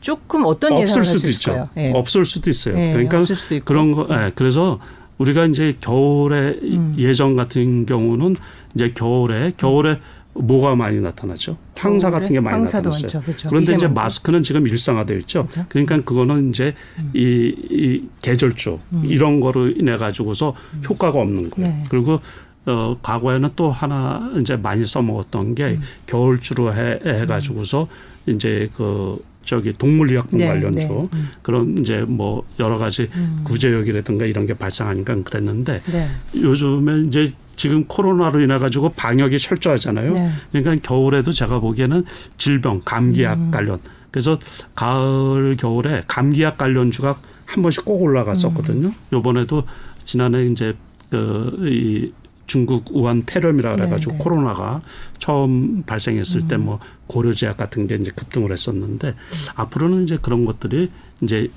조금 어떤 예상을 없을 수도 있죠. 예. 없을 수도 있어요. 예, 그러니까 그런 거. 예, 그래서 우리가 이제 겨울에 음. 예전 같은 경우는 이제 겨울에 겨울에 뭐가 많이 나타나죠? 황사 같은 게 많이 나타났어요. 많죠, 그렇죠. 그런데. 이제 마스크는 지금 일상화되어 있죠. 그렇죠. 그러니까 그거는 이제 음. 이, 이 계절주 음. 이런 거로 인해 가지고서 음. 효과가 없는 거예요. 네. 그리고 어 과거에는 또 하나 이제 많이 써먹었던 게 음. 겨울주로 해, 해 가지고서 이제 그 저기 동물의약품 네, 관련주 네. 음. 그런 이제 뭐 여러 가지 음. 구제역이라든가 이런 게 발생하니까 그랬는데 네. 요즘에 이제 지금 코로나로 인해 가지고 방역이 철저하잖아요. 네. 그러니까 겨울에도 제가 보기에는 질병, 감기약 음. 관련 그래서 가을 겨울에 감기약 관련주가 한 번씩 꼭 올라갔었거든요. 음. 요번에도 지난해 이제 그이 중국 우한 폐렴이라 그래가지고 네, 네. 코로나가 처음 발생했을 음. 때뭐 고려 제약 같은 게 이제 급등을 했었는데 음. 앞으로는 이제 그런 것들이 이제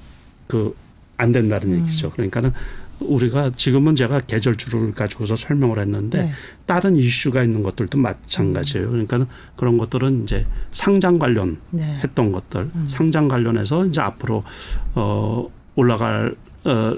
그 안 된다는 음. 얘기죠. 그러니까는 우리가 지금은 제가 계절주를 가지고서 설명을 했는데 네. 다른 이슈가 있는 것들도 마찬가지예요. 그러니까는 그런 것들은 이제 상장 관련 네. 했던 것들, 음. 상장 관련해서 이제 앞으로 어 올라갈 어,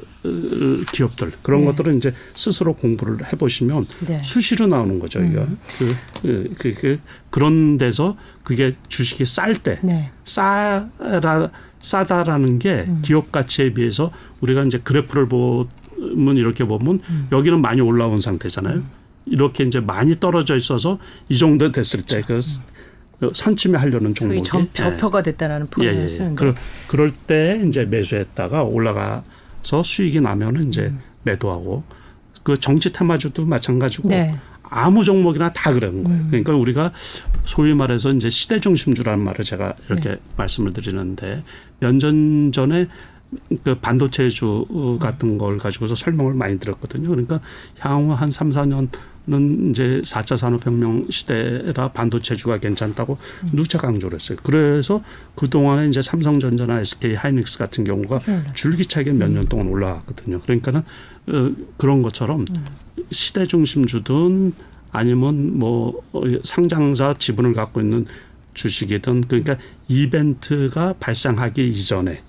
기업들 그런 네. 것들은 이제 스스로 공부를 해보시면 네. 수시로 나오는 거죠. 이거 음. 그, 그, 그, 그, 그런 데서 그게 주식이 쌀때 네. 싸라 싸다라는 게 음. 기업 가치에 비해서 우리가 이제 그래프를 보면 이렇게 보면 음. 여기는 많이 올라온 상태잖아요. 음. 이렇게 이제 많이 떨어져 있어서 이 정도 됐을 때그 그렇죠. 음. 선침해 하려는 종목이 전표가 됐다라는 표현을 예, 예. 쓰는데 그럴, 그럴 때 이제 매수했다가 올라가 서 수익이 나면은 이제 음. 매도하고 그 정치 테마주도 마찬가지고 네. 아무 종목이나 다 그러는 거예요. 음. 그러니까 우리가 소위 말해서 이제 시대 중심주라는 말을 제가 이렇게 네. 말씀을 드리는데 몇 년 전에 그 반도체주 같은 걸 가지고서 설명을 많이 들었거든요. 그러니까 향후 한 3, 4년 는 이제 4차 산업혁명 시대라 반도체주가 괜찮다고 음. 누차 강조를 했어요. 그래서 그동안에 이제 삼성전자나 SK 하이닉스 같은 경우가 줄기차게 몇년 음. 동안 올라갔거든요. 그러니까는 어, 그런 것처럼 음. 시대 중심주든 아니면 뭐 상장사 지분을 갖고 있는 주식이든 그러니까 이벤트가 발생하기 이전에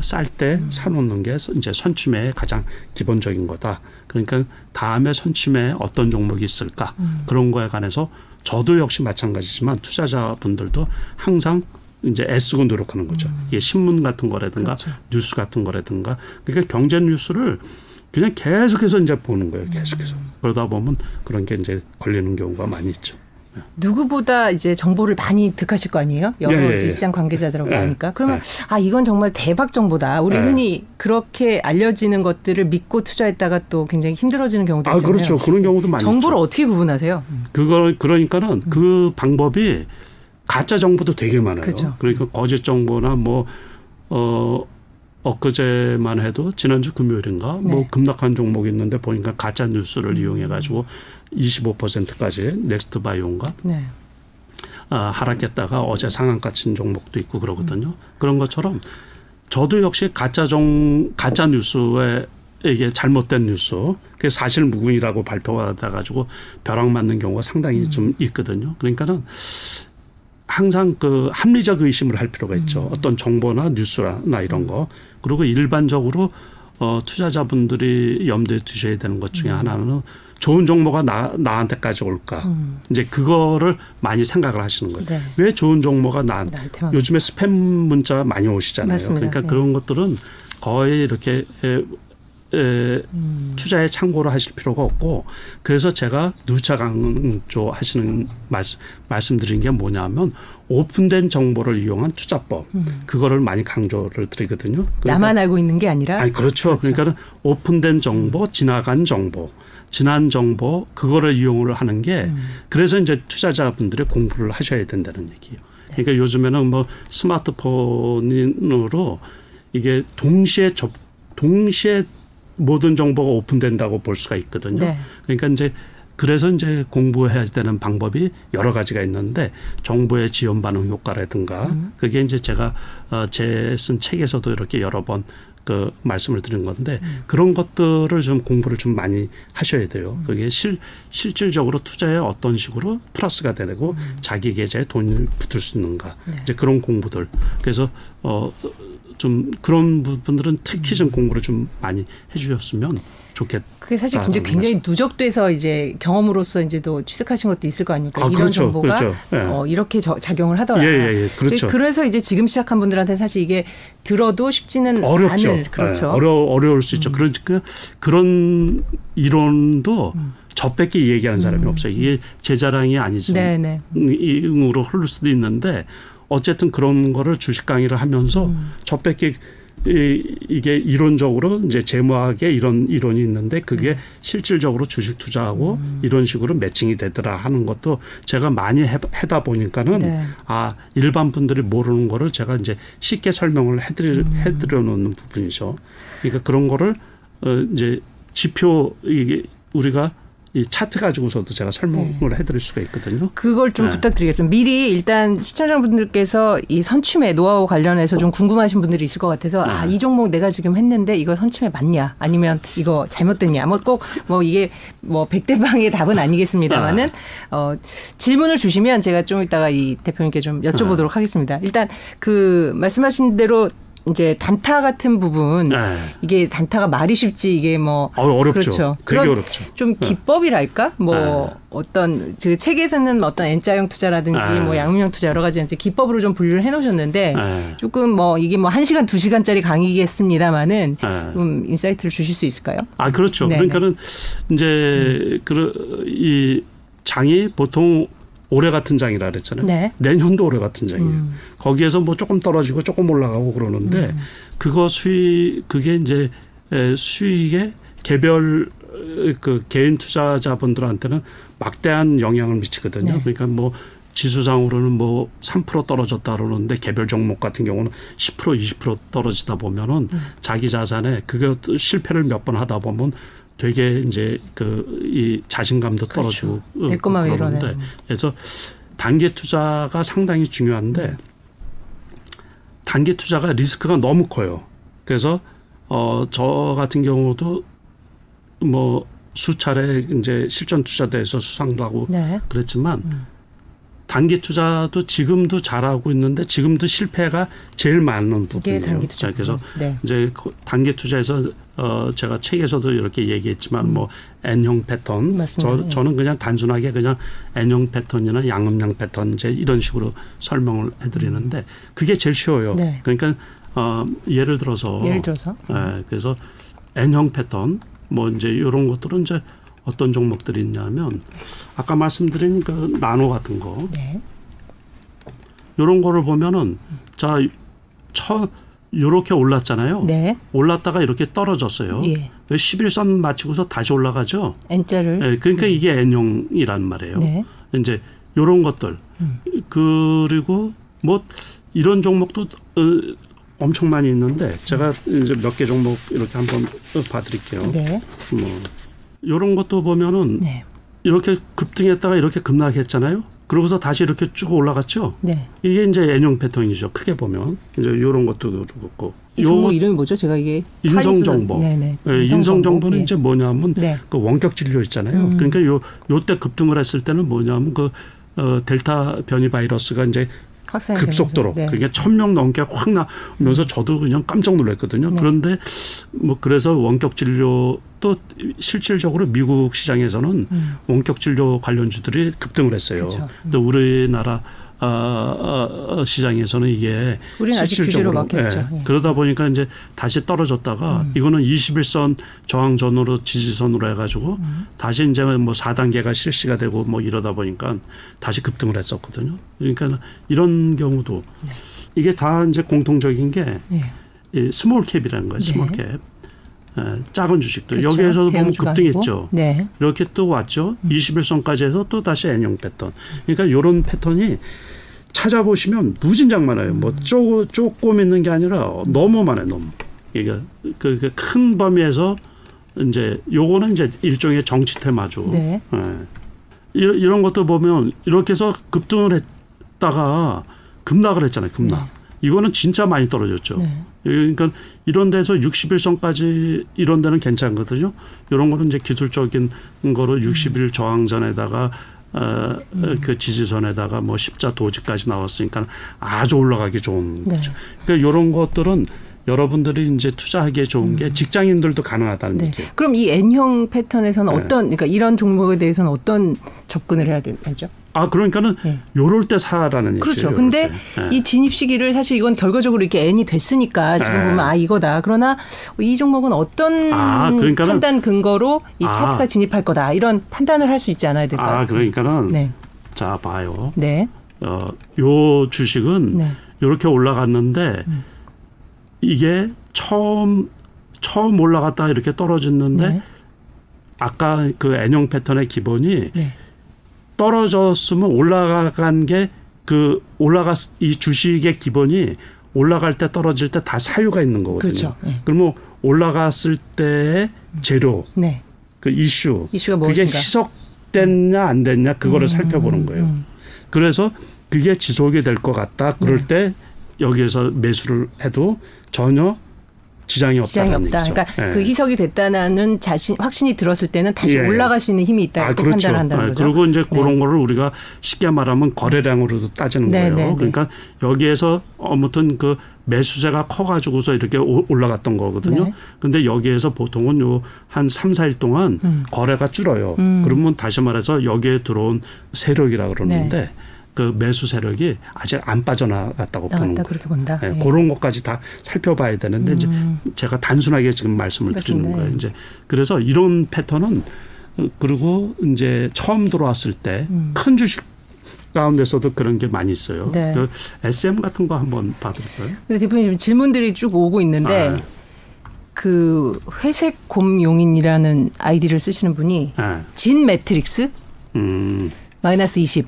쌀때 음. 사놓는 게 이제 선취매의 가장 기본적인 거다. 그러니까 다음에 선취매에 어떤 종목이 있을까 음. 그런 거에 관해서 저도 역시 마찬가지지만 투자자분들도 항상 이제 애쓰고 노력하는 거죠. 음. 이게 신문 같은 거라든가 그렇죠. 뉴스 같은 거라든가 그러니까 경제 뉴스를 그냥 계속해서 이제 보는 거예요. 계속해서 음. 그러다 보면 그런 게 이제 걸리는 경우가 많이 있죠. 누구보다 이제 정보를 많이 득하실 거 아니에요? 여러 예, 예, 예. 시장 관계자들하고 예, 하니까. 그러면 예. 아 이건 정말 대박 정보다. 우리 예. 흔히 그렇게 알려지는 것들을 믿고 투자했다가 또 굉장히 힘들어지는 경우도 아, 있잖아요. 아 그렇죠. 그런 경우도 많이 정보를 있죠. 어떻게 구분하세요? 그걸 그러니까는 음. 그 방법이 가짜 정보도 되게 많아요. 그렇죠. 그러니까 거짓 정보나 뭐 어. 엊그제만 해도 지난주 금요일인가 네. 뭐 급락한 종목이 있는데 보니까 가짜 뉴스를 음. 이용해 가지고 25%까지 넥스트 바이온가 네. 아, 하락했다가 어제 상한가 친 종목도 있고 그러거든요. 음. 그런 것처럼 저도 역시 가짜 종 가짜 뉴스에 이게 잘못된 뉴스, 그 사실 무근이라고 발표가 돼가지고 벼락 맞는 경우가 상당히 음. 좀 있거든요. 그러니까는 항상 그 합리적 의심을 할 필요가 있죠. 음. 어떤 정보나 뉴스나 이런 거. 그리고 일반적으로 어, 투자자분들이 염두에 두셔야 되는 것 중에 음. 하나는 좋은 정보가 나, 나한테까지 올까. 음. 이제 그거를 많이 생각을 하시는 거예요. 네. 왜 좋은 정보가 나, 요즘에 스팸 문자 많이 오시잖아요. 맞습니다. 그러니까 네. 그런 것들은 거의 이렇게 에, 에, 음. 투자에 참고를 하실 필요가 없고 그래서 제가 누차 강조 하시는 말씀, 말씀드린 게 뭐냐면 오픈된 정보를 이용한 투자법 음. 그거를 많이 강조를 드리거든요. 그러니까, 나만 알고 있는 게 아니라 아니 그렇죠. 그렇죠. 그러니까는 오픈된 정보, 지나간 정보 지난 정보 그거를 이용을 하는 게 음. 그래서 이제 투자자분들이 공부를 하셔야 된다는 얘기예요. 네. 그러니까 요즘에는 뭐 스마트폰으로 이게 동시에 접 동시에 모든 정보가 오픈된다고 볼 수가 있거든요. 네. 그러니까 이제 그래서 이제 공부해야 되는 방법이 여러 가지가 있는데 정보의 지원 반응 효과라든가 음. 그게 이제 제가 어, 제쓴 책에서도 이렇게 여러 번 그 말씀을 드린 건데 음. 그런 것들을 좀 공부를 좀 많이 하셔야 돼요. 음. 그게 실 실질적으로 투자에 어떤 식으로 플러스가 되고 음. 자기 계좌에 돈을 붙을 수 있는가 네. 이제 그런 공부들 그래서 어 좀 그런 부분들은 특히 좀 음. 공부를 좀 많이 해주셨으면 좋겠. 그게 사실 이제 굉장히 누적돼서 이제 경험으로서 이제도 취득하신 것도 있을 거 아닙니까? 아, 이런 그렇죠, 정보가 그렇죠. 예. 어, 이렇게 저, 작용을 하더라. 예, 예, 예. 그렇죠. 그래서 이제 지금 시작한 분들한테 사실 이게 들어도 쉽지는 어렵죠. 않을 그렇죠. 예, 어려 어려울 수 있죠. 음. 그러니까 그런 이론도 음. 저밖에 얘기하는 사람이 음. 없어요. 이게 제 자랑이 아니지만 네, 네. 이으로 흐를 수도 있는데 어쨌든 그런 거를 주식 강의를 하면서 음. 이, 이게 이론적으로 이제 재무학에 이런 이론이 있는데 그게 네. 실질적으로 주식 투자하고 음. 이런 식으로 매칭이 되더라 하는 것도 제가 많이 해, 다 보니까는 네. 아 일반 분들이 모르는 거를 제가 이제 쉽게 설명을 해드리 음. 해드려 놓는 부분이죠. 그러니까 그런 거를 어 이제 지표 이게 우리가 이 차트 가지고서도 제가 설명을 네. 해드릴 수가 있거든요. 그걸 좀 네. 부탁드리겠습니다. 미리 일단 시청자분들께서 이 선취매 노하우 관련해서 좀 궁금하신 분들이 있을 것 같아서 네. 아이 종목 내가 지금 했는데 이거 선취매 맞냐 아니면 이거 잘못됐냐 뭐 꼭뭐 뭐 이게 뭐 백대방의 답은 아니겠습니다만은 네. 어, 질문을 주시면 제가 좀 이따가 이 대표님께 좀 여쭤보도록 네. 하겠습니다. 일단 그 말씀하신 대로 이제 단타 같은 부분 네. 이게 단타가 말이 쉽지 이게 뭐 어, 어렵죠. 그렇죠. 되게 어렵죠. 좀 네. 기법이랄까? 뭐 네. 어떤 그 책에서는 어떤 N자형 투자라든지 네. 뭐 양문형 투자 여러 가지 이제 기법으로 좀 분류를 해 놓으셨는데 네. 조금 뭐 이게 뭐 1시간 2시간짜리 강의겠습니다마는 네. 좀 insight를 주실 수 있을까요? 아, 그렇죠. 그러니까는 이제 음. 그이 장이 보통 올해 같은 장이라 그랬잖아요. 네. 내년도 올해 같은 장이에요. 음. 거기에서 뭐 조금 떨어지고 조금 올라가고 그러는데 음. 그거 수익 그게 이제 수익의 개별 그 개인 투자자분들한테는 막대한 영향을 미치거든요. 네. 그러니까 뭐 지수상으로는 뭐 3% 떨어졌다 그러는데 개별 종목 같은 경우는 10% 20% 떨어지다 보면은 음. 자기 자산에 그게 실패를 몇 번 하다 보면 되게 이제 그 이 자신감도 떨어지고 그렇죠. 그러는데 그래서 단기 투자가 상당히 중요한데 음. 단기 투자가 리스크가 너무 커요. 그래서 어 저 같은 경우도 뭐 수차례 이제 실전 투자대에서 수상도 하고 네. 그랬지만 음. 단기 투자도 지금도 잘하고 있는데 지금도 실패가 제일 많은 부분이에요. 투자. 그래서 네. 이제 그 단기 투자에서 어 제가 책에서도 이렇게 얘기했지만 음. 뭐 N형 패턴 맞습니다. 저, 저는 그냥 단순하게 그냥 N형 패턴이나 양음량 패턴 이제 이런 식으로 설명을 해 드리는데 그게 제일 쉬워요. 네. 그러니까 어 예를 들어서 예를 들어서 예, 그래서 N형 패턴 뭐 이제 이런 것들은 이제 어떤 종목들이 있냐면 아까 말씀드린 그 나노 같은 거 네. 이런 거를 보면은 자첫 요렇게 올랐잖아요. 네. 올랐다가 이렇게 떨어졌어요. 예. 11선 맞추고서 다시 올라가죠. N자를. 네, 그러니까 음. 이게 N형이란 말이에요. 네. 이제 요런 것들. 음. 그리고 뭐 이런 종목도 어, 엄청 많이 있는데 제가 이제 몇 개 종목 이렇게 한번 봐드릴게요. 네. 뭐 이런 것도 보면은 네. 이렇게 급등했다가 이렇게 급락했잖아요. 그러고서 다시 이렇게 쭉 올라갔죠. 네. 이게 이제 N형 패턴이죠. 크게 보면 이제 이런 것도 그렇고. 이 종목 이름이 뭐죠? 제가 이게 인성 정보. 네네. 네, 인성 정보는 예. 이제 뭐냐면 네. 그 원격 진료 있잖아요. 음. 그러니까 요 요때 급등을 했을 때는 뭐냐면 그 어, 델타 변이 바이러스가 이제 급속도로 네. 그게 천 명 넘게 확 나면서 저도 그냥 깜짝 놀랐거든요. 네. 그런데 뭐 그래서 원격 진료 또 실질적으로 미국 시장에서는 음. 원격 진료 관련주들이 급등을 했어요. 그렇죠. 또 우리나라 어, 시장에서는 이게 실질적으로 예, 예. 그러다 보니까 이제 다시 떨어졌다가 음. 이거는 21선 저항전으로 지지선으로 해가지고 음. 다시 이제 뭐 4단계가 실시가 되고 뭐 이러다 보니까 다시 급등을 했었거든요. 그러니까 이런 경우도 네. 이게 다 이제 공통적인 게 네. 이 small cap이라는 거예요. small cap. 네. 예, 작은 주식들 그렇죠. 여기에서도 보면 급등했죠. 네. 이렇게 또 왔죠. 음. 20일선까지 해서 또 다시 N형 패턴. 그러니까 이런 패턴이 찾아보시면 무진장 많아요. 뭐 음. 쪼, 조금 있는 게 아니라 너무 많아요. 너무. 그 큰 그 범위에서 이제 요거는 이제 일종의 정치 테마죠. 네. 예. 이런, 이런 것도 보면 이렇게 해서 급등을 했다가 급락을 했잖아요. 급락. 네. 이거는 진짜 많이 떨어졌죠. 네. 그러니까 이런 데서 60일선까지 이런 데는 괜찮거든요. 이런 거는 이제 기술적인 거로 60일 저항선에다가 어, 음. 그 지지선에다가 뭐 십자 도지까지 나왔으니까 아주 올라가기 좋은 네. 거죠. 그러니까 이런 것들은 여러분들이 이제 투자하기에 좋은 게 직장인들도 가능하다는 음. 네. 얘기예요. 그럼 이 N형 패턴에서는 네. 어떤 그러니까 이런 종목에 대해서는 어떤 접근을 해야 되죠? 아 그러니까는 네. 요럴 때 사라는 얘기죠. 그렇죠. 근데 때. 네. 이 진입 시기를 사실 이건 결과적으로 이렇게 N이 됐으니까 지금 네. 보면 아 이거다. 그러나 이 종목은 어떤 아, 판단 근거로 이 아. 차트가 진입할 거다. 이런 판단을 할 수 있지 않아야 될까요? 아 그러니까는 네. 자 봐요. 네. 어, 요 주식은 네. 이렇게 올라갔는데 음. 이게 처음 처음 올라갔다 이렇게 떨어졌는데 네. 아까 그 N형 패턴의 기본이 네. 떨어졌으면 올라간 게 그 올라갔 이 주식의 기본이 올라갈 때 떨어질 때 다 사유가 있는 거거든요. 그렇죠. 네. 그러면 올라갔을 때의 재료 네. 그 이슈 이슈가 그게 무엇인가? 희석됐냐 안 됐냐 그거를 음, 살펴보는 거예요. 음. 그래서 그게 지속이 될 것 같다. 그럴 네. 때 여기에서 매수를 해도 전혀 지장이 지장이 없다는 없다. 얘기죠. 그러니까 예. 그 희석이 됐다는 자신 확신이 들었을 때는 다시 예. 올라갈 수 있는 힘이 있다 아, 이렇게 그렇죠. 판단을 한다는 예, 거죠. 그리고 이제 네. 그런 거를 우리가 쉽게 말하면 거래량으로도 따지는 네, 거예요. 네, 네. 그러니까 여기에서 아무튼 그 매수세가 커가지고서 이렇게 오- 올라갔던 거거든요. 네. 근데 여기에서 보통은 요 한 삼, 사일 동안 음. 거래가 줄어요. 음. 그러면 다시 말해서 여기에 들어온 세력이라 그러는데 네. 그 매수 세력이 아직 안 빠져나갔다고 보는 거예요. 그렇게 본다. 예, 예. 그런 것까지 다 살펴봐야 되는데 이제 음. 제가 단순하게 지금 말씀을 드리는 맞습니다. 거예요. 예. 이제 그래서 이런 패턴은 어, 그리고 이제 처음 들어왔을 때 큰 음. 주식 가운데서도 그런 게 많이 있어요. 네. 그 SM 같은 거 한번 봐드릴까요? 근데 대표님 질문들이 쭉 오고 있는데 아. 그 회색 곰 용인이라는 아이디를 쓰시는 분이 예. 진매트릭스 음. 마이너스 20.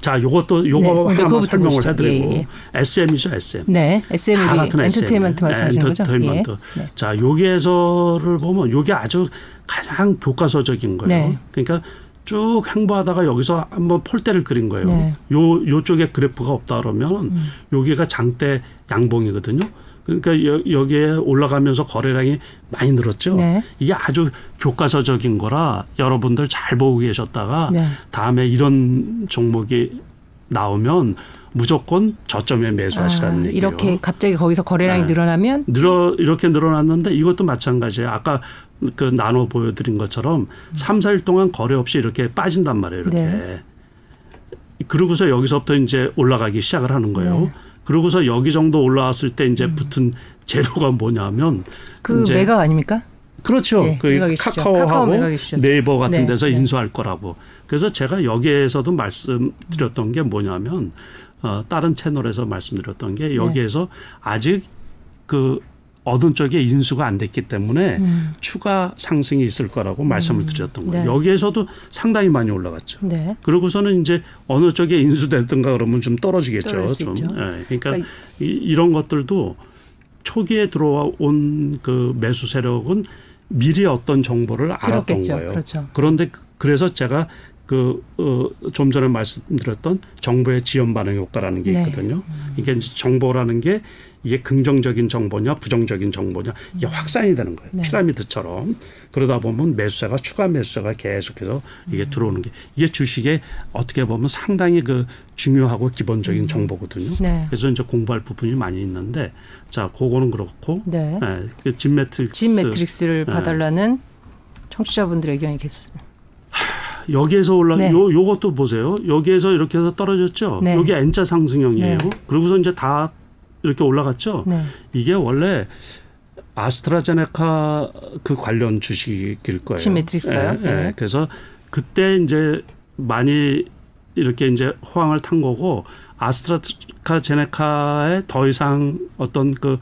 자, 요것도 네, 요거 먼저 하나만 설명을 보시죠. 해드리고 예, 예. SM이죠, SM. 네, SM 다 같은 엔터테인먼트. 말씀하시는 거죠? 엔터테인먼트. 예. 네. 자, 여기에서를 보면 요게 아주 가장 교과서적인 거예요. 네. 그러니까 쭉 행보하다가 여기서 한번 폴대를 그린 거예요. 네. 음. 요 요쪽에 그래프가 없다 그러면 여기가 장대 양봉이거든요. 그러니까 여, 여기에 올라가면서 거래량이 많이 늘었죠. 네. 이게 아주 교과서적인 거라 여러분들 잘 보고 계셨다가 네. 다음에 이런 종목이 나오면 무조건 저점에 매수하시라는 아, 얘기예요. 이렇게 갑자기 거기서 거래량이 네. 늘어나면 늘어 이렇게 늘어났는데 이것도 마찬가지예요. 아까 그 나눠 보여드린 것처럼 삼 4일 동안 거래 없이 이렇게 빠진단 말이에요. 이렇게. 네. 그러고서 여기서부터 이제 올라가기 시작을 하는 거예요. 네. 음. 그러고서 여기 정도 올라왔을 때 이제 붙은 재료가 뭐냐면 그 매각 아닙니까? 그렇죠. 예, 그. 카카오 카카오하고. 네이버 같은 네, 데서 네. 인수할 거라고. 그래서 제가 여기에서도 말씀드렸던 게 뭐냐면 어, 다른 채널에서 말씀드렸던 네. 게 여기에서 아직 그 얻은 쪽에 인수가 안 됐기 때문에 음. 추가 상승이 있을 거라고 말씀을 드렸던 거예요. 네. 여기에서도 상당히 많이 올라갔죠. 네. 그러고서는 이제 어느 쪽에 인수됐든가 그러면 좀 떨어지겠죠. 좀. 예, 그러니까, 그러니까 이, 이런 것들도 초기에 들어온 그 매수 세력은 미리 어떤 정보를 알았던 들었겠죠. 거예요. 그렇죠. 그런데 그- 그래서 제가 그, 어, 좀 전에 말씀드렸던 정보의 지연 반응 효과라는 게 네. 있거든요. 이게 이제 정보라는 게 이게 긍정적인 정보냐 부정적인 정보냐 이게 확산이 되는 거예요. 네. 피라미드처럼. 그러다 보면 매수세가 추가 매수세가 계속해서 음. 이게 들어오는 게 이게 주식에 어떻게 보면 상당히 그 중요하고 기본적인 정보거든요. 네. 그래서 이제 공부할 부분이 많이 있는데 자, 그거는 그렇고 네. 네, 그 진매트릭스 진 매트릭스를 네. 봐달라는 청취자분들의 의견이 계속 여기에서 올라 네. 요 요것도 보세요. 여기에서 이렇게 해서 떨어졌죠. 네. 여기 N자 상승형이에요. 네. 그러고서 이제 다 이렇게 올라갔죠. 네. 이게 원래 아스트라제네카 그 관련 주식일 거예요. 시메트릭스가요? 예, 예. 네. 그래서 그때 이제 많이 이렇게 이제 호황을 탄 거고 아스트라제네카에 더 이상 어떤 그,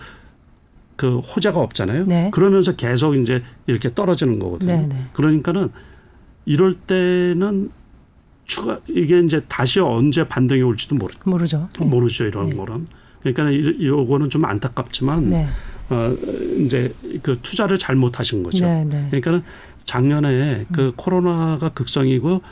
그 호재가 없잖아요. 네. 그러면서 계속 이제 이렇게 떨어지는 거거든요. 네, 네. 그러니까는 이럴 때는 추가 이게 이제 다시 언제 반등이 올지도 모르, 모르죠. 네. 모르죠 이런 네. 거는. 그러니까 이- 요거는 좀 안타깝지만 네. 어 이제 그 투자를 잘못하신 거죠. 네, 네. 그러니까는 작년에 그 음. 코로나가 극성이고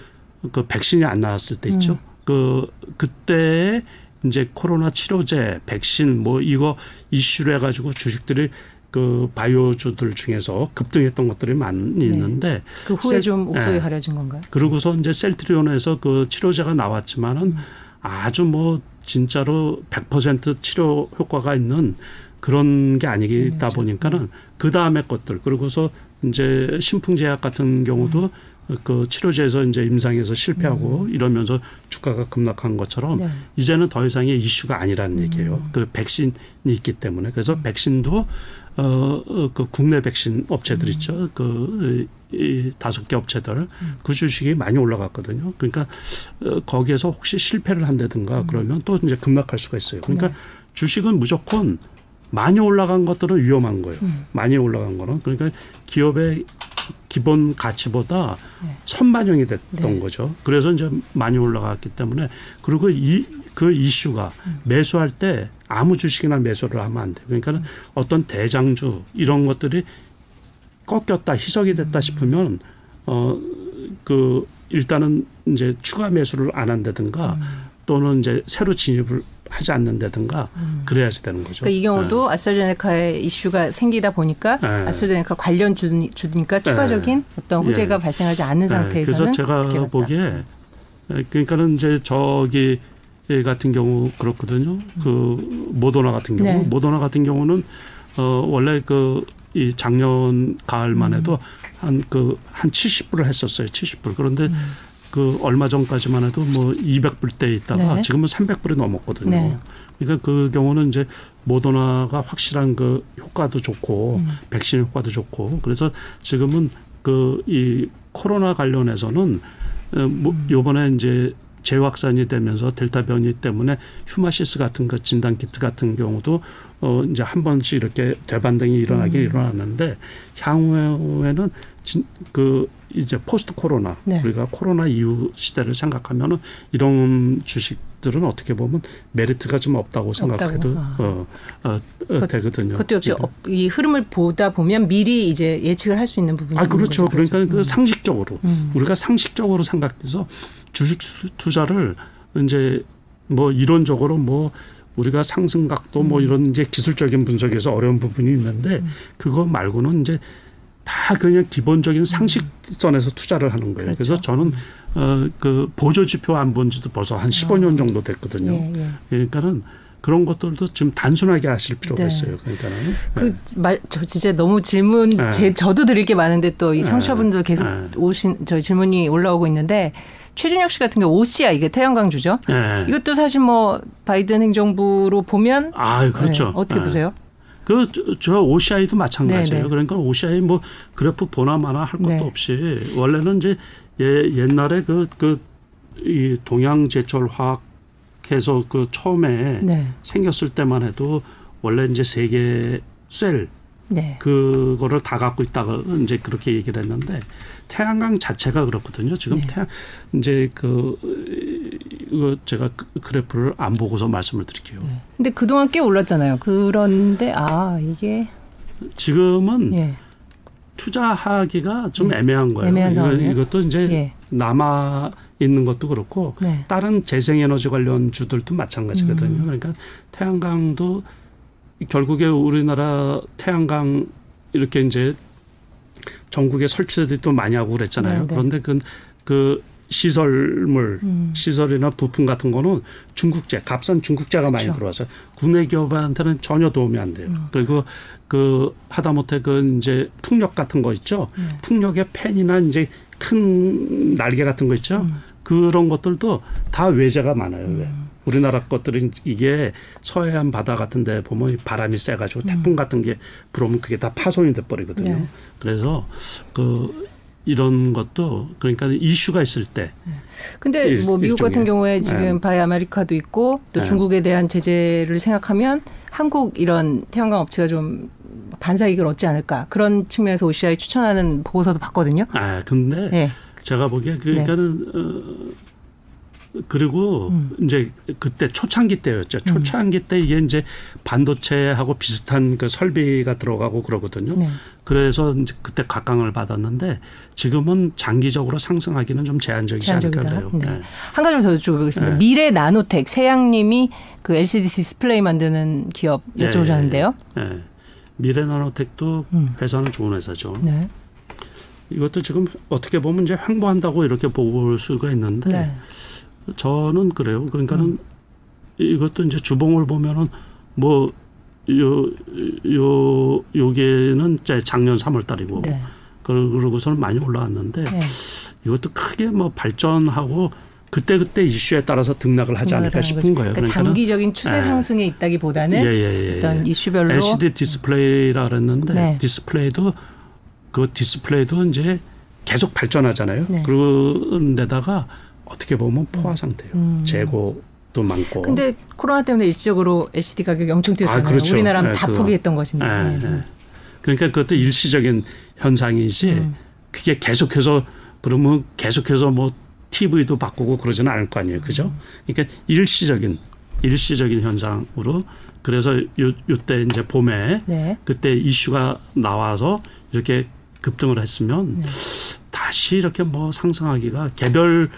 그 백신이 안 나왔을 때 있죠. 음. 그 그때 이제 코로나 치료제, 백신 뭐 이거 이슈를 해가지고 주식들이 그 바이오주들 중에서 급등했던 것들이 많이 네. 있는데 그 후에 셀, 좀 옥석이 네. 가려진 건가요? 그러고서 이제 셀트리온에서 그 치료제가 나왔지만은 음. 아주 뭐 진짜로 100% 치료 효과가 있는 그런 게 아니다 네, 보니까는 그 다음에 것들 그리고서 이제 신풍제약 같은 경우도 음. 그 치료제에서 이제 임상에서 실패하고 음. 이러면서 주가가 급락한 것처럼 네. 이제는 더 이상의 이슈가 아니라는 음. 얘기예요. 그 백신이 있기 때문에 그래서 음. 백신도 어, 어, 그 국내 백신 업체들 음. 있죠. 그, 이 다섯 개 업체들 음. 그 주식이 많이 올라갔거든요. 그러니까 어, 거기에서 혹시 실패를 한다든가 음. 그러면 또 이제 급락할 수가 있어요. 그러니까 네. 주식은 무조건 많이 올라간 것들은 위험한 거예요. 음. 많이 올라간 거는 그러니까 기업의 기본 가치보다 네. 선반영이 됐던 네. 거죠. 그래서 이제 많이 올라갔기 때문에 그리고 이 그 이슈가 음. 매수할 때 아무 주식이나 매수를 하면 안 돼요. 그러니까는 음. 어떤 대장주 이런 것들이 꺾였다 희석이 됐다 음. 싶으면 어그 일단은 이제 추가 매수를 안 한다든가 음. 또는 이제 새로 진입을 하지 않는다든가 음. 그래야지 되는 거죠. 그러니까 이 경우도 네. 아스트라제네카의 이슈가 생기다 보니까 네. 아스트라제네카 관련 주니까 추가적인 네. 어떤 호재가 예. 발생하지 않는 네. 상태에서는 그래서 제가 보기에 그러니까는 이제 저기 같은 경우 그렇거든요. 그 모더나 같은 경우 네. 모더나 같은 경우는 어 원래 그 이 작년 가을만 해도 한 그한 그 한 70불을 했었어요. 70불. 그런데 음. 그 얼마 전까지만 해도 뭐 200불대 있다가 네. 지금은 300불이 넘었거든요. 네. 그러니까 그 경우는 이제 모더나가 확실한 그 효과도 좋고 음. 백신 효과도 좋고 그래서 지금은 그 이 코로나 관련해서는 어, 뭐 음. 요번에 이제 재확산이 되면서 델타 변이 때문에 휴마시스 같은 그 진단 키트 같은 경우도 어 이제 한 번씩 이렇게 되반등이 일어나긴 음. 일어났는데 향후에는 진, 그 이제 포스트 코로나 네. 우리가 코로나 이후 시대를 생각하면은 이런 주식 들은 어떻게 보면 메리트가 좀 없다고 생각해도 아. 어, 어, 어, 되거든요. 그것도 역시 네. 이 흐름을 보다 보면 미리 이제 예측을 할 수 있는 부분이 아 그렇죠. 그러니까 그 음. 상식적으로 음. 우리가 상식적으로 생각해서 주식 투자를 이제 뭐 이론적으로 뭐 우리가 상승각도 뭐 음. 뭐 이런 이제 기술적인 분석에서 어려운 부분이 있는데 음. 그거 말고는 이제 다 그냥 기본적인 상식선에서 투자를 하는 거예요. 그렇죠. 그래서 저는 어, 그 보조 지표 안 본 지도 벌써 한 15년 아. 정도 됐거든요. 예, 예. 그러니까는 그런 것들도 지금 단순하게 하실 필요가 네. 있어요. 그러니까는 그말 저 진짜 너무 질문 네. 제 저도 드릴 게 많은데 또이 네. 청취자분들 계속 네. 오신 저 질문이 올라오고 있는데 최준혁 씨 같은 경우 OCI 이게 태양광주죠. 네. 이것도 사실 뭐 바이든 행정부로 보면 아 그렇죠. 네. 어떻게 보세요? 그 저 OCI도 마찬가지예요. 네네. 그러니까 OCI 뭐 그래프 보나 마나 할 것도 네. 없이 원래는 이제 예, 옛날에 그 그 이 동양 제철 화학 해서 그 처음에 네. 생겼을 때만 해도 원래 이제 세계 셀 네. 그거를 다 갖고 있다가 이제 그렇게 얘기를 했는데 태양광 자체가 그렇거든요. 지금 네. 태양 이제 그 이거 제가 그 그래프를 안 보고서 말씀을 드릴게요. 네. 근데 그동안 꽤 올랐잖아요. 그런데 아 이게 지금은 예. 투자하기가 좀 네. 애매한 거예요. 애매한 이거, 이것도 이제 예. 남아 있는 것도 그렇고 네. 다른 재생에너지 관련 주들도 마찬가지거든요. 음. 그러니까 태양광도 결국에 우리나라 태양광 이렇게 이제 전국에 설치들도 많이 하고 그랬잖아요. 네, 네. 그런데 그, 그 시설물, 음. 시설이나 부품 같은 거는 중국제, 값싼 중국제가 그렇죠. 많이 들어와서 국내 기업한테는 전혀 도움이 안 돼요. 음. 그리고 그 하다못해 그 이제 풍력 같은 거 있죠. 네. 풍력의 팬이나 이제 큰 날개 같은 거 있죠. 음. 그런 것들도 다 외제가 많아요. 왜? 음. 우리나라 것들은 이게 서해안 바다 같은 데 보면 바람이 세 가지고 태풍 음. 같은 게 불어오면 그게 다 파손이 돼 버리거든요. 네. 그래서 그 이런 것도 그러니까 이슈가 있을 때. 네. 근데 일, 뭐 미국 일종의. 같은 경우에 지금 네. Buy America도 있고 또 네. 중국에 대한 제재를 생각하면 한국 이런 태양광 업체가 좀 반사 이익을 얻지 않을까 그런 측면에서 OCI 추천하는 보고서도 봤거든요. 아 근데 네. 제가 보기에 그러니까는 네. 어, 그리고 음. 이제 그때 초창기 때였죠. 음. 초창기 때 이게 이제 반도체하고 비슷한 그 설비가 들어가고 그러거든요. 네. 그래서 이제 그때 각광을 받았는데 지금은 장기적으로 상승하기는 좀 제한적이지 않을까 요 네. 네. 한 가지만 더 여쭤보겠습니다. 네. 미래 나노텍 세양님이 그 LCD 디스플레이 만드는 기업 네. 여쭤보셨는데요. 네. 미래 나노텍도 음. 회사는 좋은 회사죠. 네. 이것도 지금 어떻게 보면 이제 횡보한다고 이렇게 볼 수가 있는데 네. 저는 그래요. 그러니까는 음. 이것도 이제 주봉을 보면은 뭐 요, 요, 요게는 작년 3월 달이고. 네. 그러고서는 많이 올라왔는데 네. 이것도 크게 뭐 발전하고 그때 그때 이슈에 따라서 등락을 하지 않을까 싶은 거예요. 그러니까 장기적인 추세 예. 상승에 있다기보다는 예, 예, 예, 어떤 이슈별로 LCD 디스플레이라 그랬는데 네. 디스플레이도 그 디스플레이도 이제 계속 발전하잖아요. 네. 그런데다가 어떻게 보면 포화 상태예요. 음. 재고도 많고. 근데 코로나 때문에 일시적으로 LCD 가격이 엄청 뛰었잖아요. 아, 그렇죠. 우리나라는 네, 다 그거. 포기했던 것인데. 네, 네. 그러니까 그것도 일시적인 현상이지. 음. 그게 계속해서 그러면 계속해서 뭐 TV도 바꾸고 그러지는 않을 거 아니에요. 그죠? 그러니까 일시적인 일시적인 현상으로 그래서 요 요때 이제 봄에 네. 그때 이슈가 나와서 이렇게 급등을 했으면 네. 다시 이렇게 뭐 상승하기가 개별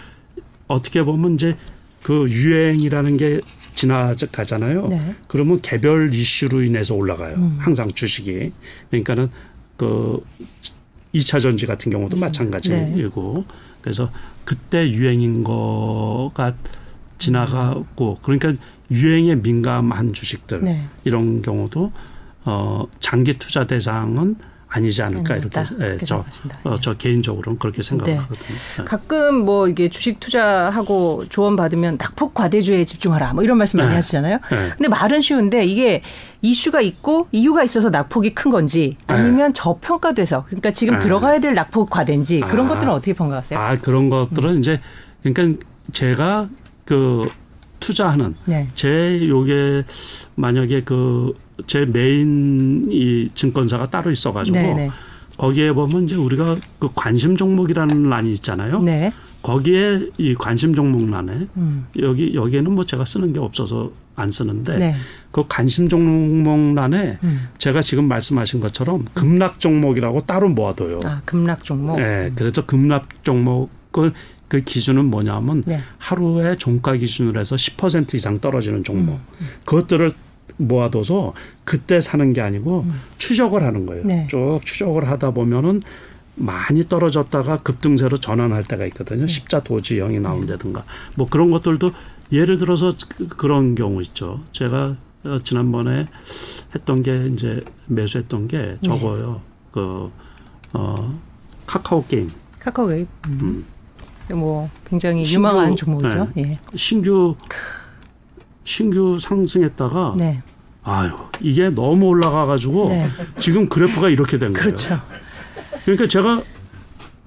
어떻게 보면 이제 그 유행이라는 게 지나가잖아요. 네. 그러면 개별 이슈로 인해서 올라가요. 음. 항상 주식이. 그러니까는 그 2차 전지 같은 경우도 그렇죠. 마찬가지이고 네. 그래서 그때 유행인 거가 지나가고 그러니까 유행에 민감한 주식들 네. 이런 경우도 어 장기 투자 대상은 아니지 않을까 이렇게 예, 저, 어, 저 개인적으로는 그렇게 생각하거든요. 네. 네. 가끔 뭐 이게 주식 투자하고 조언 받으면 낙폭 과대주에 집중하라 뭐 이런 말씀 많이 네. 하시잖아요. 네. 근데 말은 쉬운데 이게 이슈가 있고 이유가 있어서 낙폭이 큰 건지 아니면 네. 저평가돼서 그러니까 지금 네. 들어가야 될 낙폭 과대인지 그런 아, 것들은 어떻게 평가하세요? 아 그런 것들은 음. 이제 그러니까 제가 그 투자하는 네. 제 요게 만약에 그 제 메인 이 증권사가 따로 있어가지고 네네. 네. 거기에 보면 이제 우리가 그 관심 종목이라는 란이 있잖아요. 네. 거기에 이 관심 종목란에 음. 여기 여기에는 뭐 제가 쓰는 게 없어서 안 쓰는데 네. 그 관심 종목란에 음. 제가 지금 말씀하신 것처럼 급락 종목이라고 따로 모아둬요. 아 급락 종목. 네, 그래서 급락 종목은 그 기준은 뭐냐면 네. 하루에 종가 기준으로 해서 10% 이상 떨어지는 종목. 음, 음. 그것들을 모아둬서 그때 사는 게 아니고 음. 추적을 하는 거예요. 네. 쭉 추적을 하다 보면은 많이 떨어졌다가 급등세로 전환할 때가 있거든요. 네. 십자 도지형이 나온다든가 뭐 그런 것들도 예를 들어서 그, 그런 경우 있죠. 제가 어, 지난번에 했던 게 이제 매수했던 게 네. 저거요. 그 어, 카카오 게임. 카카오 게임. 음. 음. 뭐 굉장히 신규, 유망한 종목이죠. 네. 예. 신규 신규 상승했다가 네. 아유 이게 너무 올라가 가지고 네. 지금 그래프가 이렇게 된 거예요. 그렇죠. 그러니까 제가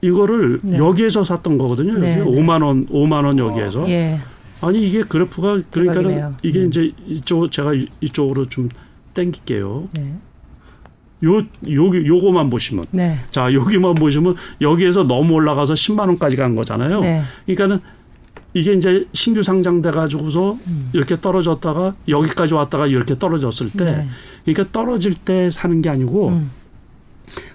이거를 네. 여기에서 샀던 거거든요. 네. 여기 5만 원, 5만 원 여기에서. 예. 아니 이게 그래프가 그러니까는 이게 음. 이제 이쪽 제가 이쪽으로 좀 땡길게요. 네. 요 여기 요거만 보시면 네. 자 여기만 보시면 여기에서 너무 올라가서 10만 원까지 간 거잖아요. 네. 그러니까는 이게 이제 신규 상장돼 가지고서 음. 이렇게 떨어졌다가 여기까지 왔다가 이렇게 떨어졌을 때 네. 그러니까 떨어질 때 사는 게 아니고 음.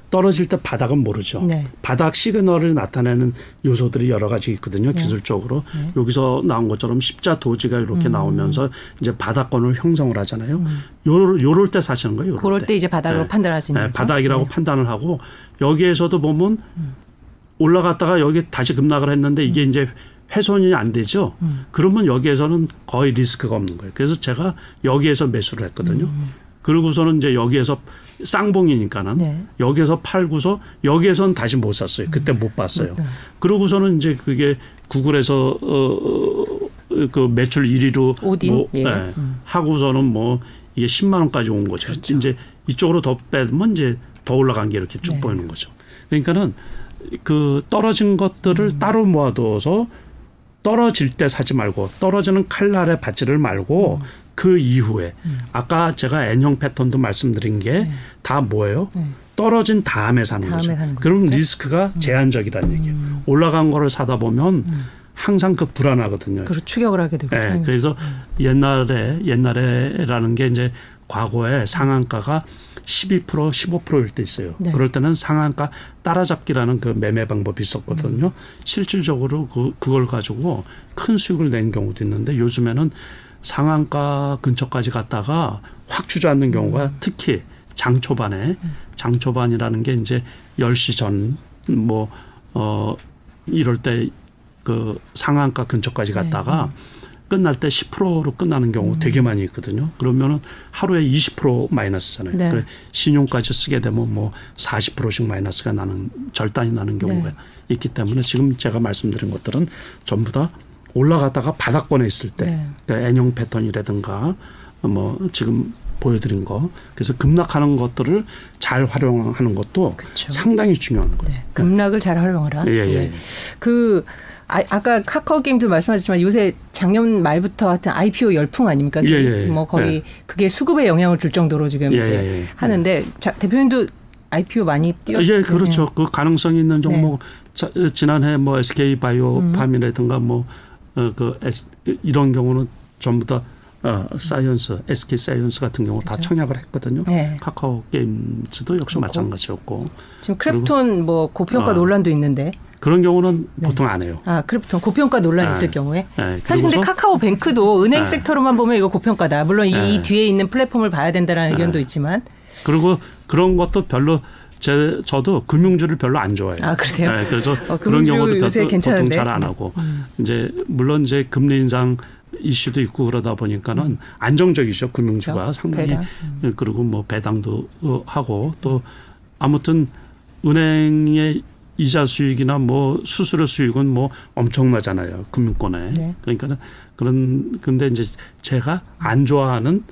떨어질 때 바닥은 모르죠. 네. 바닥 시그널을 나타내는 요소들이 여러 가지 있거든요. 네. 기술적으로 네. 여기서 나온 것처럼 십자 도지가 이렇게 음. 나오면서 이제 바닥권을 형성을 하잖아요. 음. 요럴, 요럴 때 사시는 거예요. 요럴 그럴 때, 때 이제 바닥으로 네. 판단하시는 네. 거죠. 바닥이라고 네. 판단을 하고 여기에서도 보면 음. 올라갔다가 여기 다시 급락을 했는데 이게 음. 이제 훼손이 안 되죠. 음. 그러면 여기에서는 거의 리스크가 없는 거예요. 그래서 제가 여기에서 매수를 했거든요. 음. 그러고서는 이제 여기에서 쌍봉이니까는 네. 여기에서 팔고서 여기에서는 다시 못 샀어요. 그때 못 봤어요. 네. 그러고서는 이제 그게 구글에서 어그 매출 1위로 오딘? 뭐 예. 네. 음. 하고서는 뭐 이게 10만 원까지 온 거죠. 그렇죠. 이제 이쪽으로 더 빼면 이제 더 올라간 게 이렇게 쭉 네. 보이는 거죠. 그러니까는 그 떨어진 것들을 음. 따로 모아둬서 떨어질 때 사지 말고 떨어지는 칼날에 받지를 말고 음. 그 이후에 음. 아까 제가 N형 패턴도 말씀드린 게다 네. 뭐예요? 네. 떨어진 다음에 사는 다음에 거죠. 그럼 리스크가 음. 제한적이라는 음. 얘기예요. 올라간 거를 사다 보면 음. 항상 그 불안하거든요. 그리고 추격을 하게 되고. 네, 그래서 음. 옛날에 옛날에라는 게 이제 과거에 상한가가 12% 15%일 때 있어요. 네. 그럴 때는 상한가 따라잡기라는 그 매매 방법이 있었거든요. 음. 실질적으로 그 그걸 가지고 큰 수익을 낸 경우도 있는데 요즘에는 상한가 근처까지 갔다가 확 주저앉는 경우가 음. 특히 장 초반에 음. 장 초반이라는 게 이제 10시 전 뭐 어 이럴 때 그 상한가 근처까지 갔다가 네. 끝날 때 10%로 끝나는 경우 음. 되게 많이 있거든요. 그러면은 하루에 20% 마이너스잖아요. 네. 그 신용까지 쓰게 되면 뭐 40%씩 마이너스가 나는 절단이 나는 경우가 네. 있기 때문에 지금 제가 말씀드린 것들은 전부 다 올라갔다가 바닥권에 있을 때 네. 그러니까 N형 패턴이라든가 뭐 지금 보여드린 거 그래서 급락하는 것들을 잘 활용하는 것도 그렇죠. 상당히 중요한 거예요. 네. 급락을 잘 활용하라. 예, 예. 예. 그 아, 아까 카카오 게임도 말씀하셨지만 요새 작년 말부터 하여튼 IPO 열풍 아닙니까? 예, 예, 예. 뭐 거의 예. 그게 수급에 영향을 줄 정도로 지금 예, 이제 예, 하는데 자, 대표님도 IPO 많이 뛰었죠. 예, 그렇죠. 그 가능성이 있는 종목 네. 자, 지난해 뭐 SK 바이오팜이라든가 음. 뭐그 어, 이런 경우는 전부 다 어, 사이언스, SK 사이언스 같은 경우 그렇죠. 다 청약을 했거든요. 네. 카카오 게임즈도 역시 그렇고. 마찬가지였고. 지금 크랩톤 뭐 고평가 어, 논란도 있는데. 그런 경우는 네. 보통 안 해요. 아, 크립톤 고평가 논란이 네. 있을 경우에. 네. 사실 근데 카카오뱅크도 은행 네. 섹터로만 보면 이거 고평가다. 물론 이, 이 네. 뒤에 있는 플랫폼을 봐야 된다는 네. 의견도 있지만. 그리고 그런 것도 별로 제 저도 금융주를 별로 안 좋아해요. 아 그러세요? 네, 그래서 어, 그런 경우도 요새 보통 잘 안 하고 음. 이제 물론 이제 금리 인상 이슈도 있고 그러다 보니까는 음. 안정적이죠 금융주가 그렇죠? 상당히 배당. 음. 그리고 뭐 배당도 하고 또 아무튼 은행의 이자 수익이나 뭐 수수료 수익은 뭐 엄청나잖아요. 금융권에. 네. 그러니까는 그런 근데 이제 제가 안 좋아하는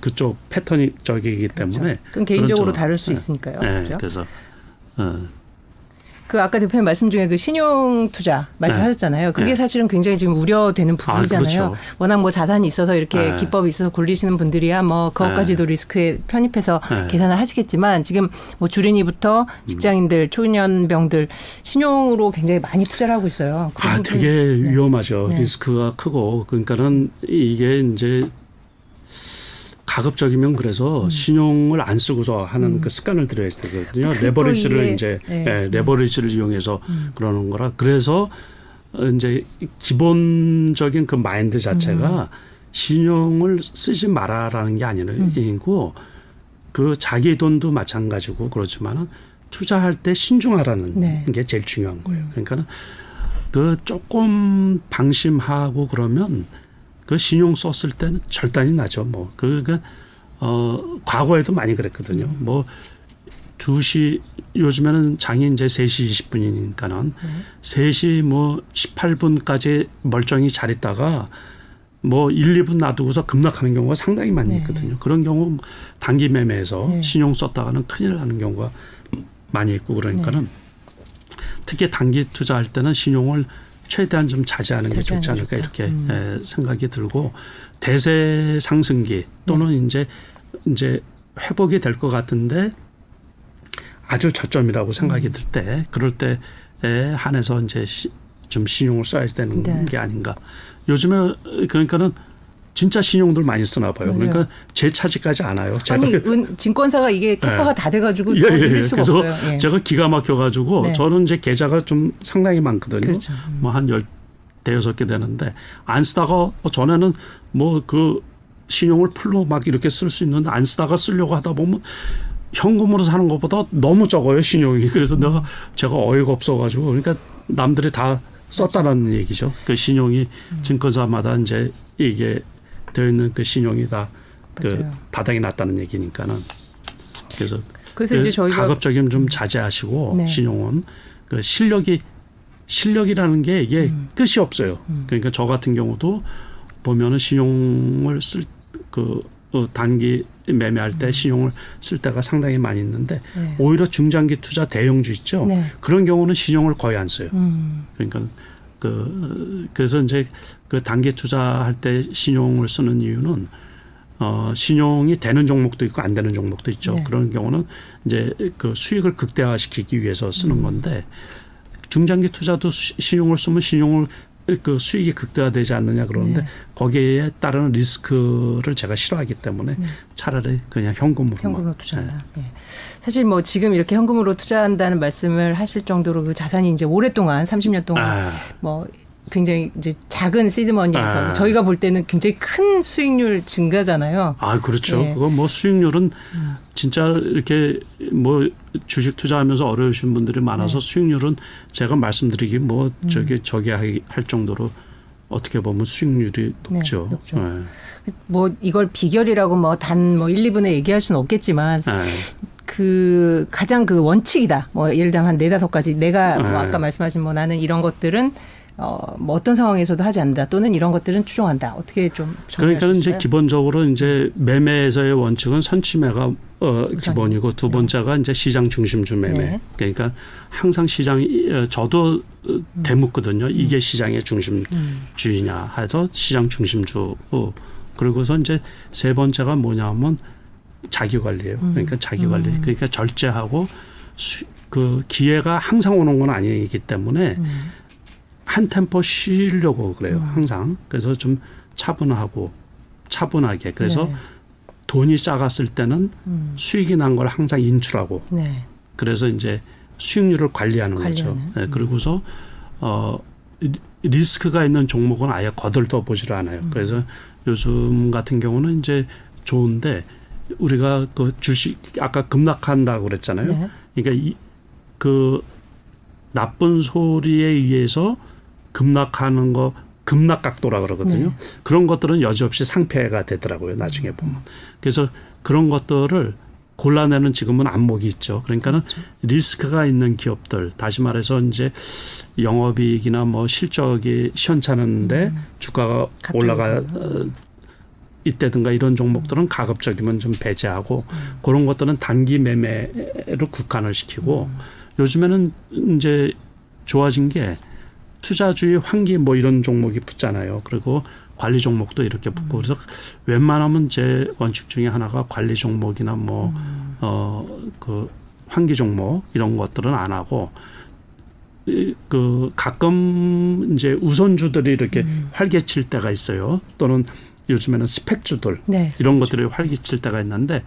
그쪽 패턴이 저기이기 때문에 그렇죠. 그럼 개인적으로 다를 수 네. 있으니까요. 네. 그렇죠? 그래서 어. 그 아까 대표님 말씀 중에 그 신용 투자 말씀하셨잖아요. 그게 네. 사실은 굉장히 지금 우려되는 아, 부분이잖아요. 아, 그렇죠. 워낙 뭐 자산이 있어서 이렇게 네. 기법이 있어서 굴리시는 분들이야 뭐 그것까지도 네. 리스크에 편입해서 네. 계산을 하시겠지만 지금 뭐 주린이부터 음. 직장인들, 초년병들 신용으로 굉장히 많이 투자를 하고 있어요. 아, 되게 네. 위험하죠. 네. 리스크가 크고 그러니까는 이게 이제 가급적이면 그래서 음. 신용을 안 쓰고서 하는 음. 그 습관을 들여야 되거든요. 레버리지를 이제 네. 네, 레버리지를 이용해서 음. 그러는 거라. 그래서 이제 기본적인 그 마인드 자체가 음. 신용을 쓰지 마라라는 게 아니고 음. 그 자기 돈도 마찬가지고 그렇지만은 투자할 때 신중하라는 네. 게 제일 중요한 거예요. 음. 그러니까는 그 조금 방심하고 그러면 그 신용 썼을 때는 절단이 나죠. 뭐 그러니까 어 과거에도 많이 그랬거든요. 음. 뭐 2시 요즘에는 장이 이제 3시 20분이니까는 음. 3시 뭐 18분까지 멀쩡히 잘 있다가 뭐 1, 2분 놔두고서 급락하는 경우가 상당히 많이 네. 있거든요. 그런 경우 단기 매매에서 네. 신용 썼다가는 큰일 나는 경우가 많이 있고 그러니까는 네. 특히 단기 투자할 때는 신용을 최대한 좀 자제하는 게 좋지 않을까 이렇게 음. 생각이 들고 대세 상승기 또는 네. 이제 이제 회복이 될 것 같은데 아주 저점이라고 생각이 음. 들때 그럴 때에 한해서 이제 시, 좀 신용을 써야 되는 네. 게 아닌가. 요즘에 그러니까는 진짜 신용들 많이 쓰나 봐요. 맞아요. 그러니까 제 차지까지 않아요. 아니 그 은, 증권사가 이게 캐파가 네. 다 돼가지고 예, 예. 수가 그래서 없어요. 예. 제가 기가 막혀가지고 네. 저는 이제 계좌가 좀 상당히 많거든요. 그렇죠. 음. 뭐한 열 대여섯 개 되는데 안 쓰다가 전에는 뭐 그 신용을 풀로 막 이렇게 쓸 수 있는데 안 쓰다가 쓰려고 하다 보면 현금으로 사는 것보다 너무 적어요 신용이. 그래서 음. 내가 제가 어이가 없어가지고 그러니까 남들이 다 썼다는 맞아. 얘기죠. 그 신용이 음. 증권사마다 이제 이게 되어 있는 그 신용이 다그 바닥이 났다는 얘기니까는 그래서 그래서 그 이제 저희가 가급적이면 좀 자제하시고 네. 신용은 그 실력이 실력이라는 게 이게 음. 끝이 없어요. 음. 그러니까 저 같은 경우도 보면은 신용을 쓸그 어, 단기 매매할 때 음. 신용을 쓸 때가 상당히 많이 있는데 네. 오히려 중장기 투자 대형주 있죠. 네. 그런 경우는 신용을 거의 안 써요. 음. 그러니까 그 그래서 이제 그 단기 투자할 때 신용을 쓰는 이유는 어 신용이 되는 종목도 있고 안 되는 종목도 있죠. 네. 그런 경우는 이제 그 수익을 극대화시키기 위해서 쓰는 음. 건데 중장기 투자도 신용을 쓰면 신용을 그 수익이 극대화되지 않느냐 그러는데 네. 거기에 따르는 리스크를 제가 싫어하기 때문에 네. 차라리 그냥 현금으로 현금으로 투자한다. 네. 네. 사실 뭐 지금 이렇게 현금으로 투자한다는 말씀을 하실 정도로 그 자산이 이제 오랫동안 30년 동안 아. 뭐 굉장히 이제 작은 시드머니에서 아. 저희가 볼 때는 굉장히 큰 수익률 증가잖아요. 아 그렇죠. 네. 그거 뭐 수익률은 음. 진짜 이렇게 뭐 주식 투자하면서 어려우신 분들이 많아서 네. 수익률은 제가 말씀드리기 뭐 음. 저기 저기 할 정도로 어떻게 보면 수익률이 높죠. 네, 높죠. 네. 뭐 이걸 비결이라고 뭐 단뭐 뭐 1, 2분에 얘기할 수는 없겠지만 네. 그 가장 그 원칙이다. 뭐 예를 들면 한 네다섯 가지 내가 뭐 네. 아까 말씀하신 뭐 나는 이런 것들은 어, 뭐 어떤 상황에서도 하지 않는다 또는 이런 것들은 추종한다. 어떻게 좀 그러니까 이제 기본적으로 이제 매매에서의 원칙은 선취매가 어, 기본이고 두 번째가 이제 시장 중심주 매매. 네. 그러니까 항상 시장이 어, 저도 음. 대묻거든요. 이게 시장의 중심주의냐 해서 시장 중심주. 어, 그리고서 이제 세 번째가 뭐냐면 자기 관리예요. 그러니까 자기 관리. 음. 그러니까 절제하고 수, 그 기회가 항상 오는 건 아니기 때문에 음. 한 템포 쉬려고 그래요. 음. 항상. 그래서 좀 차분하고 차분하게. 그래서 네. 돈이 작았을 때는 음. 수익이 난 걸 항상 인출하고. 네. 그래서 이제 수익률을 관리하는, 관리하는. 거죠. 네. 음. 그리고서 어 리스크가 있는 종목은 아예 거들떠 보지를 않아요. 음. 그래서 요즘 같은 경우는 이제 좋은데 우리가 그 주식 아까 급락한다고 그랬잖아요. 네. 그러니까 이, 그 나쁜 소리에 의해서 급락하는 거 급락 각도라 그러거든요. 네. 그런 것들은 여지없이 상패가 되더라고요. 나중에 보면. 그래서 그런 것들을 골라내는 지금은 안목이 있죠. 그러니까는 그렇죠. 리스크가 있는 기업들, 다시 말해서 이제 영업이익이나 뭐 실적이 시원찮은데 음. 주가가 올라가 어, 이때든가 이런 종목들은 가급적이면 좀 배제하고 음. 그런 것들은 단기 매매로 국한을 시키고 음. 요즘에는 이제 좋아진 게 투자주의 환기 뭐 이런 종목이 붙잖아요. 그리고 관리 종목도 이렇게 붙고 음. 그래서 웬만하면 제 원칙 중에 하나가 관리 종목이나 뭐 음. 어그 환기 종목 이런 것들은 안 하고 그 가끔 이제 우선주들이 이렇게 음. 활개칠 때가 있어요. 또는 요즘에는 스펙주들 네, 이런 것들이 활개칠 때가 있는데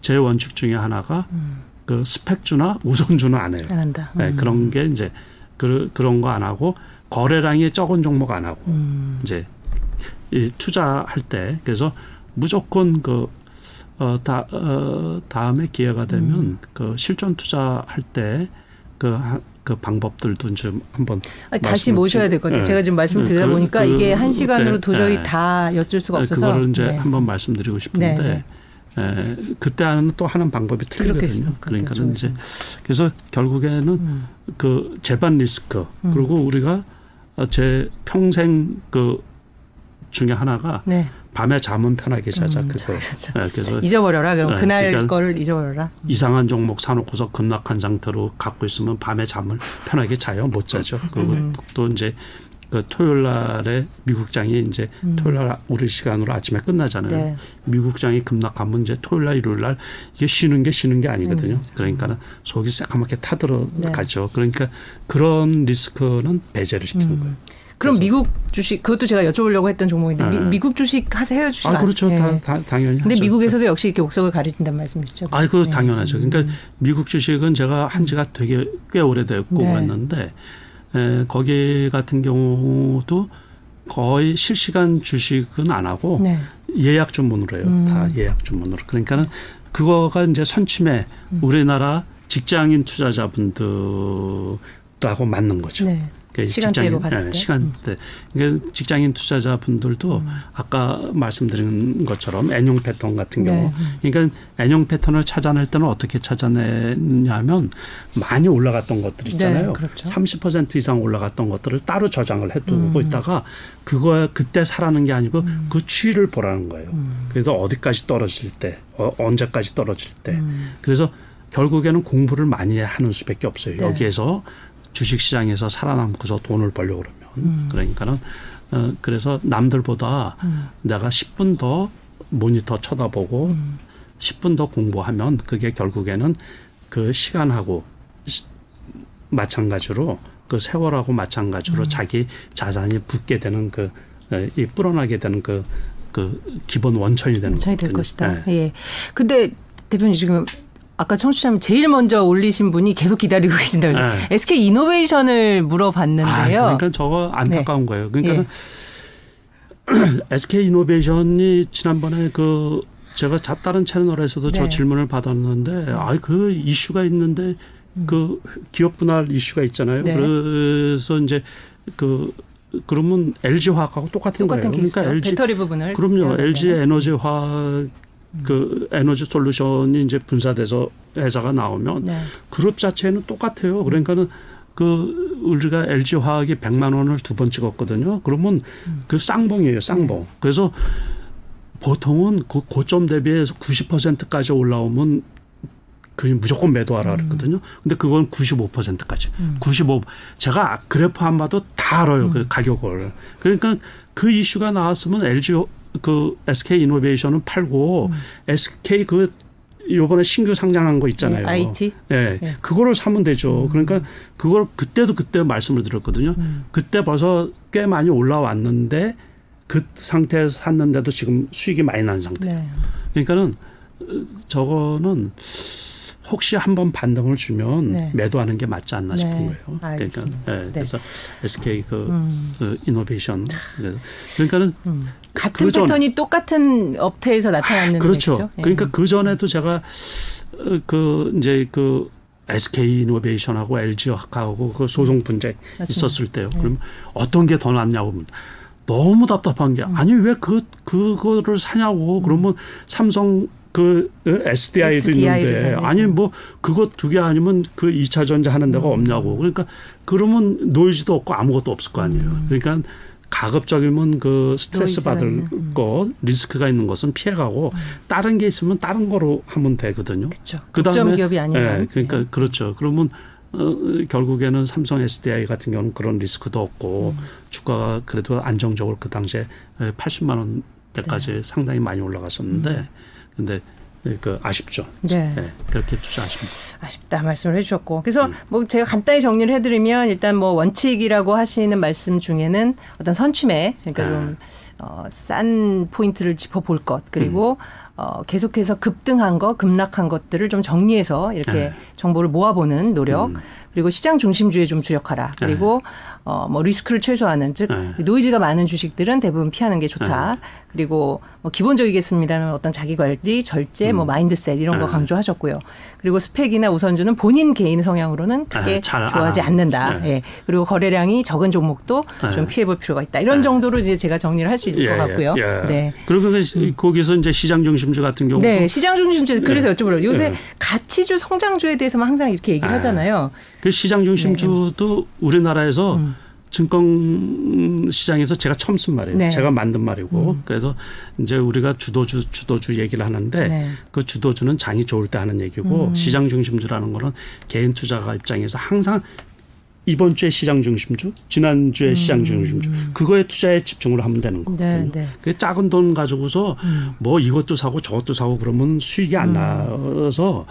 제 원칙 중에 하나가 음. 그 스펙주나 우선주는 안 해요. 안 한다. 네, 음. 그런 게 이제 그, 그런 거 안 하고 거래량이 적은 종목 안 하고 음. 이제 이 투자할 때 그래서 무조건 그 어, 다, 어, 다음에 기회가 되면 음. 그 실전 투자할 때 그 그 방법들도 좀 한번 아니, 다시 모셔야 될것 같아요. 네. 제가 지금 말씀드리다 그, 보니까 그, 이게 한 시간으로 네. 도저히 네. 다 여쭐 수가 없어서 그거를 이제 네. 한번 말씀드리고 싶은데 네, 네. 에, 그때 하는 또 하는 방법이 틀리거든요. 그러니까는 이제 그래서 결국에는 음. 그 재반 리스크 음. 그리고 우리가 어, 제 평생 그 중에 하나가 네. 밤에 잠은 편하게 자자 음, 그거. 네, 그래서 잊어버려라. 그럼 네, 그날 그러니까 걸 잊어버려라. 이상한 종목 사놓고서 급락한 상태로 갖고 있으면 밤에 잠을 편하게 자요. 못 자죠. 그리고 음. 또 이제 그 토요일 날에 미국장이 이제 음. 토요일 날 우리 시간으로 아침에 끝나잖아요. 네. 미국장이 급락하면 이제 토요일 날 일요일 날 이게 쉬는 게 쉬는 게 아니거든요. 음. 그러니까는 속이 새까맣게 타들어가죠. 네. 그러니까 그런 리스크는 배제를 시키는 음. 거예요. 그럼 미국 주식 그것도 제가 여쭤보려고 했던 종목인데 네. 미, 국 주식 하세요 주식 아 그렇죠 네. 다, 다, 당연히 근데 하죠. 미국에서도 역시 이렇게 옥석을 가리진다는 말씀이시죠? 아 그거 네. 당연하죠 그러니까 음. 미국 주식은 제가 한 지가 되게 꽤 오래됐고 네. 그랬는데 에, 거기 같은 경우도 거의 실시간 주식은 안 하고 네. 예약 주문으로 해요. 음. 다 예약 주문으로. 그러니까는 그거가 이제 선침에 음. 우리나라 직장인 투자자분들하고 맞는 거죠. 네. 그 시간대로 봤을 네, 때. 시간대. 그러니까 직장인 투자자분들도 음. 아까 말씀드린 것처럼 N형 패턴 같은 경우. 네. 그러니까 N형 패턴을 찾아낼 때는 어떻게 찾아내냐면 많이 올라갔던 것들 있잖아요. 네, 그렇죠. 30% 이상 올라갔던 것들을 따로 저장을 해두고 음. 있다가 그거 그때 사라는 게 아니고 음. 그 추이를 보라는 거예요. 음. 그래서 어디까지 떨어질 때, 어, 언제까지 떨어질 때. 음. 그래서 결국에는 공부를 많이 하는 수밖에 없어요. 네. 여기에서 주식시장에서 살아남고서 돈을 벌려고 그러면 음. 그러니까는 어, 그래서 남들보다 음. 내가 10분 더 모니터 쳐다보고 음. 10분 더 공부하면 그게 결국에는 그 시간하고 시, 마찬가지로 그 세월하고 마찬가지로 음. 자기 자산이 붙게 되는 그 이 불어나게 되는 그, 그 기본 원천이 되는 원천이 될 것이다. 네. 예. 근데 대표님 지금 아까 청취자님 제일 먼저 올리신 분이 계속 기다리고 계신다고 해서 네. SK 이노베이션을 물어봤는데요. 아, 그러니까 저거 안타까운 네. 거예요. 그러니까 예. SK 이노베이션이 지난번에 그 제가 다른 채널에서도 네. 저 질문을 받았는데 아 그 이슈가 있는데 음. 그 기업 분할 이슈가 있잖아요. 네. 그래서 이제 그 그러면 LG 화학하고 똑같은, 똑같은 거예요. 그러니까 LG 배터리 부분을 그럼요. LG 에너지 화학 그 에너지 솔루션이 이제 분사돼서 회사가 나오면 네. 그룹 자체는 똑같아요. 그러니까는 그 우리가 LG 화학이 100만 원을 두 번 찍었거든요. 그러면 음. 그 쌍봉이에요, 쌍봉. 네. 그래서 보통은 그 고점 대비해서 90%까지 올라오면 그 무조건 매도하라 음. 그랬거든요. 근데 그건 95%까지. 음. 95. 제가 그래프 한 봐도 다 알아요. 그 음. 그 가격을. 그러니까 그 이슈가 나왔으면 LG 그 SK 이노베이션은 팔고 음. SK 그 요번에 신규 상장한 거 있잖아요. 네, IT. 네, 네. 그거를 사면 되죠. 음. 그러니까 그걸 그때도 그때 말씀을 드렸거든요. 음. 그때 벌써 꽤 많이 올라왔는데 그 상태에서 샀는데도 지금 수익이 많이 난 상태. 네. 그러니까는 저거는 혹시 한번 반등을 주면 네. 매도하는 게 맞지 않나 싶은 네. 거예요. 그러니까 네. 네. 그래서 SK 그, 음. 그 이노베이션 그러니까는 음. 같은 그 패턴이 똑같은 업태에서 나타났는 아, 그렇죠. 얘기죠? 예. 그러니까 그 전에도 제가 어, 그 이제 그 SK 이노베이션하고 LG 화학하고 그 소송 분쟁 맞습니다. 있었을 때요. 네. 그럼 어떤 게 더 낫냐고 너무 답답한 게 음. 아니 왜 그 그거를 사냐고 그러면 삼성 그 SDI도 SDI 있는데 아니 뭐 그거 두개 아니면 그 2차 전자 하는 데가 음. 없냐고 그러니까 그러면 노이즈도 없고 아무것도 없을 거 아니에요. 음. 그러니까 가급적이면 그 스트레스 받을 음. 거 리스크가 있는 것은 피해가고 음. 다른 게 있으면 다른 거로 하면 되거든요. 그렇죠. 그다음에 기업이 아니면 네, 그러니까 네. 그렇죠. 그러면 어, 결국에는 삼성 SDI 같은 경우는 그런 리스크도 없고 음. 주가가 그래도 안정적으로 그 당시에 80만 원대까지 네. 상당히 많이 올라갔었는데 음. 근데 그 아쉽죠. 네. 네. 그렇게 투자하십니다. 아쉽다 말씀을 해주셨고 그래서 음. 뭐 제가 간단히 정리를 해드리면 일단 뭐 원칙이라고 하시는 말씀 중에는 어떤 선취매 그러니까 네. 좀 어, 싼 포인트를 짚어볼 것 그리고 음. 어, 계속해서 급등한 거, 급락한 것들을 좀 정리해서 이렇게 네. 정보를 모아보는 노력. 음. 그리고 시장 중심주에 좀 주력하라. 그리고 네. 어, 뭐 리스크를 최소화하는 즉 네. 노이즈가 많은 주식들은 대부분 피하는 게 좋다. 네. 그리고 뭐 기본적이겠습니다는 어떤 자기 관리, 절제, 뭐 음. 뭐 마인드셋 이런 거 네. 강조하셨고요. 그리고 스펙이나 우선주는 본인 개인 성향으로는 크게 네, 좋아하지 않는다. 네. 예. 그리고 거래량이 적은 종목도 좀 피해 볼 필요가 있다. 이런 정도로 이제 제가 정리를 할 수 있을 예, 것 같고요. 예, 예. 네. 그리고 음. 거기서 이제 시장 중심주 같은 경우 네, 시장 중심주 그래서 예. 여쭤보려고 요새 예. 가치주 성장주에 대해서만 항상 이렇게 얘기를 아. 하잖아요. 그 시장 중심주도 우리나라에서 음. 증권 시장에서 제가 처음 쓴 말이에요. 네. 제가 만든 말이고. 음. 그래서 이제 우리가 주도주 주도주 얘기를 하는데 네. 그 주도주는 장이 좋을 때 하는 얘기고 음. 시장 중심주라는 거는 개인 투자가 입장에서 항상 이번 주에 시장 중심주, 지난 주에 음. 시장 중심주, 그거에 투자에 집중을 하면 되는 거거든요. 네, 네. 그 작은 돈 가지고서 음. 뭐 이것도 사고 저것도 사고 그러면 수익이 안 음. 나서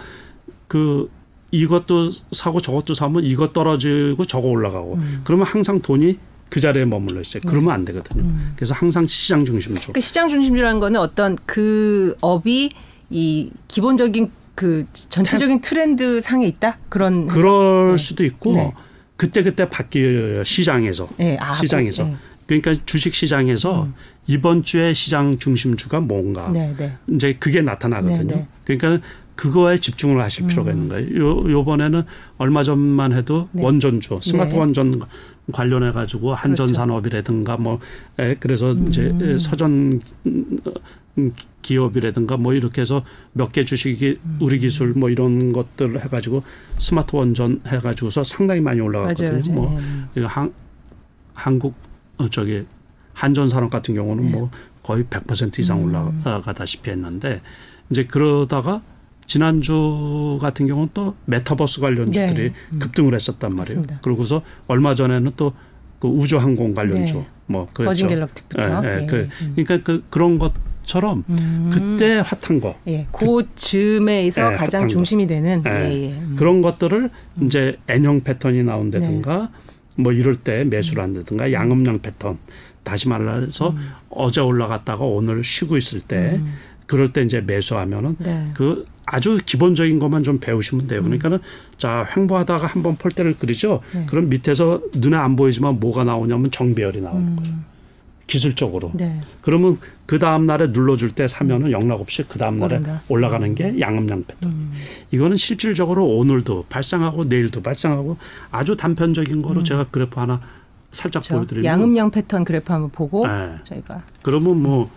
그 이것도 사고 저것도 사면 이것 떨어지고 저거 올라가고 음. 그러면 항상 돈이 그 자리에 머물러 있어요. 그러면 안 되거든요. 음. 그래서 항상 시장 중심주. 그 시장 중심주라는 거는 어떤 그 업이 이 기본적인 그 전체적인 트렌드 상에 있다 그런 그럴 네. 수도 있고 네. 그때 그때 바뀌어요 시장에서 네. 아, 시장에서 네. 그러니까 주식 시장에서 음. 이번 주에 시장 중심주가 뭔가 네, 네. 이제 그게 나타나거든요. 그러니까 그거에 집중을 하실 필요가 음. 있는 거예요. 요, 요번에는 얼마 전만 해도 네. 원전주, 스마트 네. 원전 관련해 가지고 한전산업이라든가 뭐 에, 그래서 음. 이제 서전 음, 기업이라든가 뭐 이렇게 해서 몇 개 주식이 음. 우리 기술 뭐 이런 것들 해 가지고 스마트 원전 해 가지고서 상당히 많이 올라갔거든요. 맞아요, 맞아요. 뭐 네. 한, 한국 어, 저기 한전 산업 같은 경우는 네. 뭐 거의 100% 이상 음. 올라가다시피 했는데 이제 그러다가 지난주 같은 경우는 또 메타버스 관련 주들이 네. 음. 급등을 했었단 말이에요. 맞습니다. 그러고서 얼마 전에는 또 그 우주항공 관련주 네. 뭐 그렇죠. 버진 갤럭틱부터. 네, 네. 그, 그러니까 그 그런 것처럼 음. 그때 핫한 거. 예, 그 즈음에서 네, 가장 중심이 되는 네. 예, 예. 음. 그런 것들을 음. 이제 N형 패턴이 나온다든가 뭐 이럴 때 매수를 한다든가 양음양 패턴 다시 말해서 음. 어제 올라갔다가 오늘 쉬고 있을 때 음. 그럴 때 이제 매수하면은 네. 그 아주 기본적인 것만 좀 배우시면 돼요. 그러니까는 자 횡보하다가 한번 폴대를 그리죠. 네. 그럼 밑에서 눈에 안 보이지만 뭐가 나오냐면 정배열이 나오는 거예요. 음. 기술적으로. 네. 그러면 그 다음 날에 눌러줄 때 사면은 영락 없이 그 다음 날에 올라가는 게 양음양 패턴. 음. 이거는 실질적으로 오늘도 발생하고 내일도 발생하고 아주 단편적인 거로 음. 제가 그래프 하나 살짝 그렇죠. 보여드리면 양음양 패턴 그래프 한번 보고 네. 저희가 그러면 뭐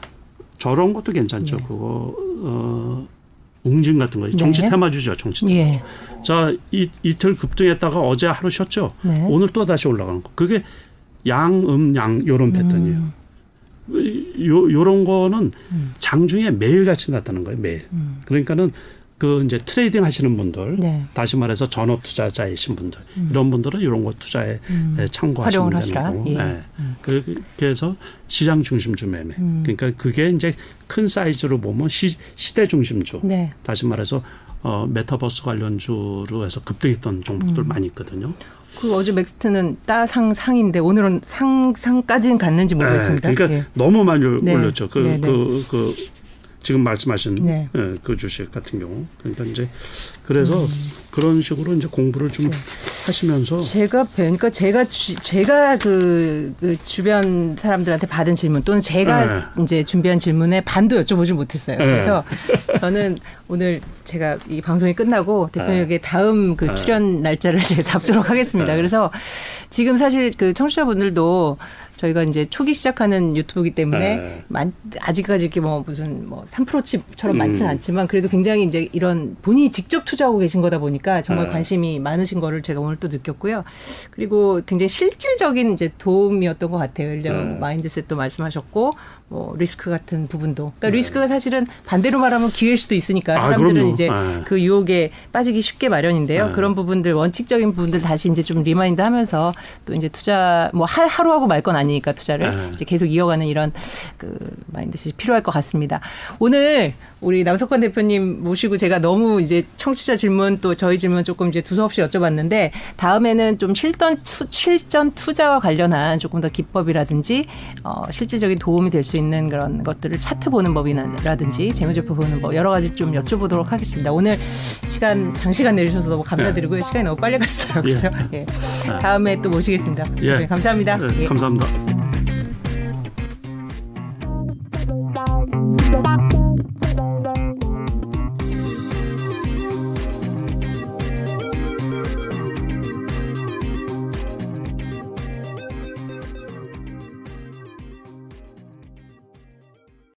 저런 것도 괜찮죠. 네. 그거 어 웅진 같은 거 정치 네. 테마주죠. 정치 테마. 예. 자 이, 이틀 급등했다가 어제 하루 쉬었죠. 네. 오늘 또 다시 올라가는 거. 그게 양 음 양 요런 패턴이에요. 음. 요 요런 거는 음. 장중에 매일 같이 나타나는 거예요. 매일. 음. 그러니까는 그 이제 trading 하시는 분들, 네. 다시 말해서 전업 투자자이신 분들, 음. 이런 분들은 이런 거 투자에 음. 참고하시면 되는 거고. 예. 네. 음. 그렇게 해서 시장 중심주 매매. 음. 그러니까 그게 이제 큰 사이즈로 보면 시, 시대 중심주. 네. 다시 말해서 어, 메타버스 관련주로 해서 급등했던 종목들 음. 많이 있거든요. 그 어제 맥스트는 따상 상인데 오늘은 상상까지는 갔는지 모르겠습니다. 네, 그러니까 예. 너무 많이 네. 올렸죠. 그 네, 네. 그, 그 지금 말씀하신 네. 예, 그 주식 같은 경우 그러니까 이제 그래서 음. 그런 식으로 이제 공부를 좀 네. 하시면서 제가 그러니까 제가 주, 제가 그, 그, 주변 사람들한테 받은 질문 또는 제가 네. 이제 준비한 질문에 반도 여쭤보지 못했어요. 네. 그래서 저는 오늘 제가 이 방송이 끝나고 대표님에게 네. 다음 그 네. 출연 날짜를 제가 잡도록 하겠습니다. 그래서 지금 사실 그 청취자분들도 저희가 이제 초기 시작하는 유튜브이기 때문에 네. 만, 아직까지 이렇게 뭐 무슨 뭐 3%칩처럼 많지는 음. 않지만 그래도 굉장히 이제 이런 본인이 직접 투자하고 계신 거다 보니까 정말 네. 관심이 많으신 거를 제가 오늘 또 느꼈고요. 그리고 굉장히 실질적인 이제 도움이었던 것 같아요. 네. 마인드셋도 말씀하셨고 뭐 리스크 같은 부분도. 그러니까 네. 리스크가 사실은 반대로 말하면 기회일 수도 있으니까 아, 사람들은 아, 이제 네. 그 유혹에 빠지기 쉽게 마련인데요. 네. 그런 부분들 원칙적인 부분들 다시 이제 좀 remind 하면서 또 이제 투자 뭐 하루 하고 말 건 아니니까 투자를 네. 이제 계속 이어가는 이런 그 mindset이 필요할 것 같습니다. 오늘 우리 남석환 대표님 모시고 제가 너무 이제 청취자 질문 또 저희 질문 조금 이제 두서없이 여쭤봤는데 다음에는 좀 실전 투, 실전 투자와 관련한 조금 더 기법이라든지 어, 실질적인 도움이 될 수 있는 그런 것들을 차트 보는 법이라든지 재무제표 보는 법 여러 가지 좀 여쭤보도록 하겠습니다. 오늘 시간 장시간 내주셔서 너무 감사드리고요. 시간이 너무 빨리 갔어요. 그렇죠? 예. 예. 다음에 또 모시겠습니다. 예. 네, 감사합니다. 예. 예. 감사합니다.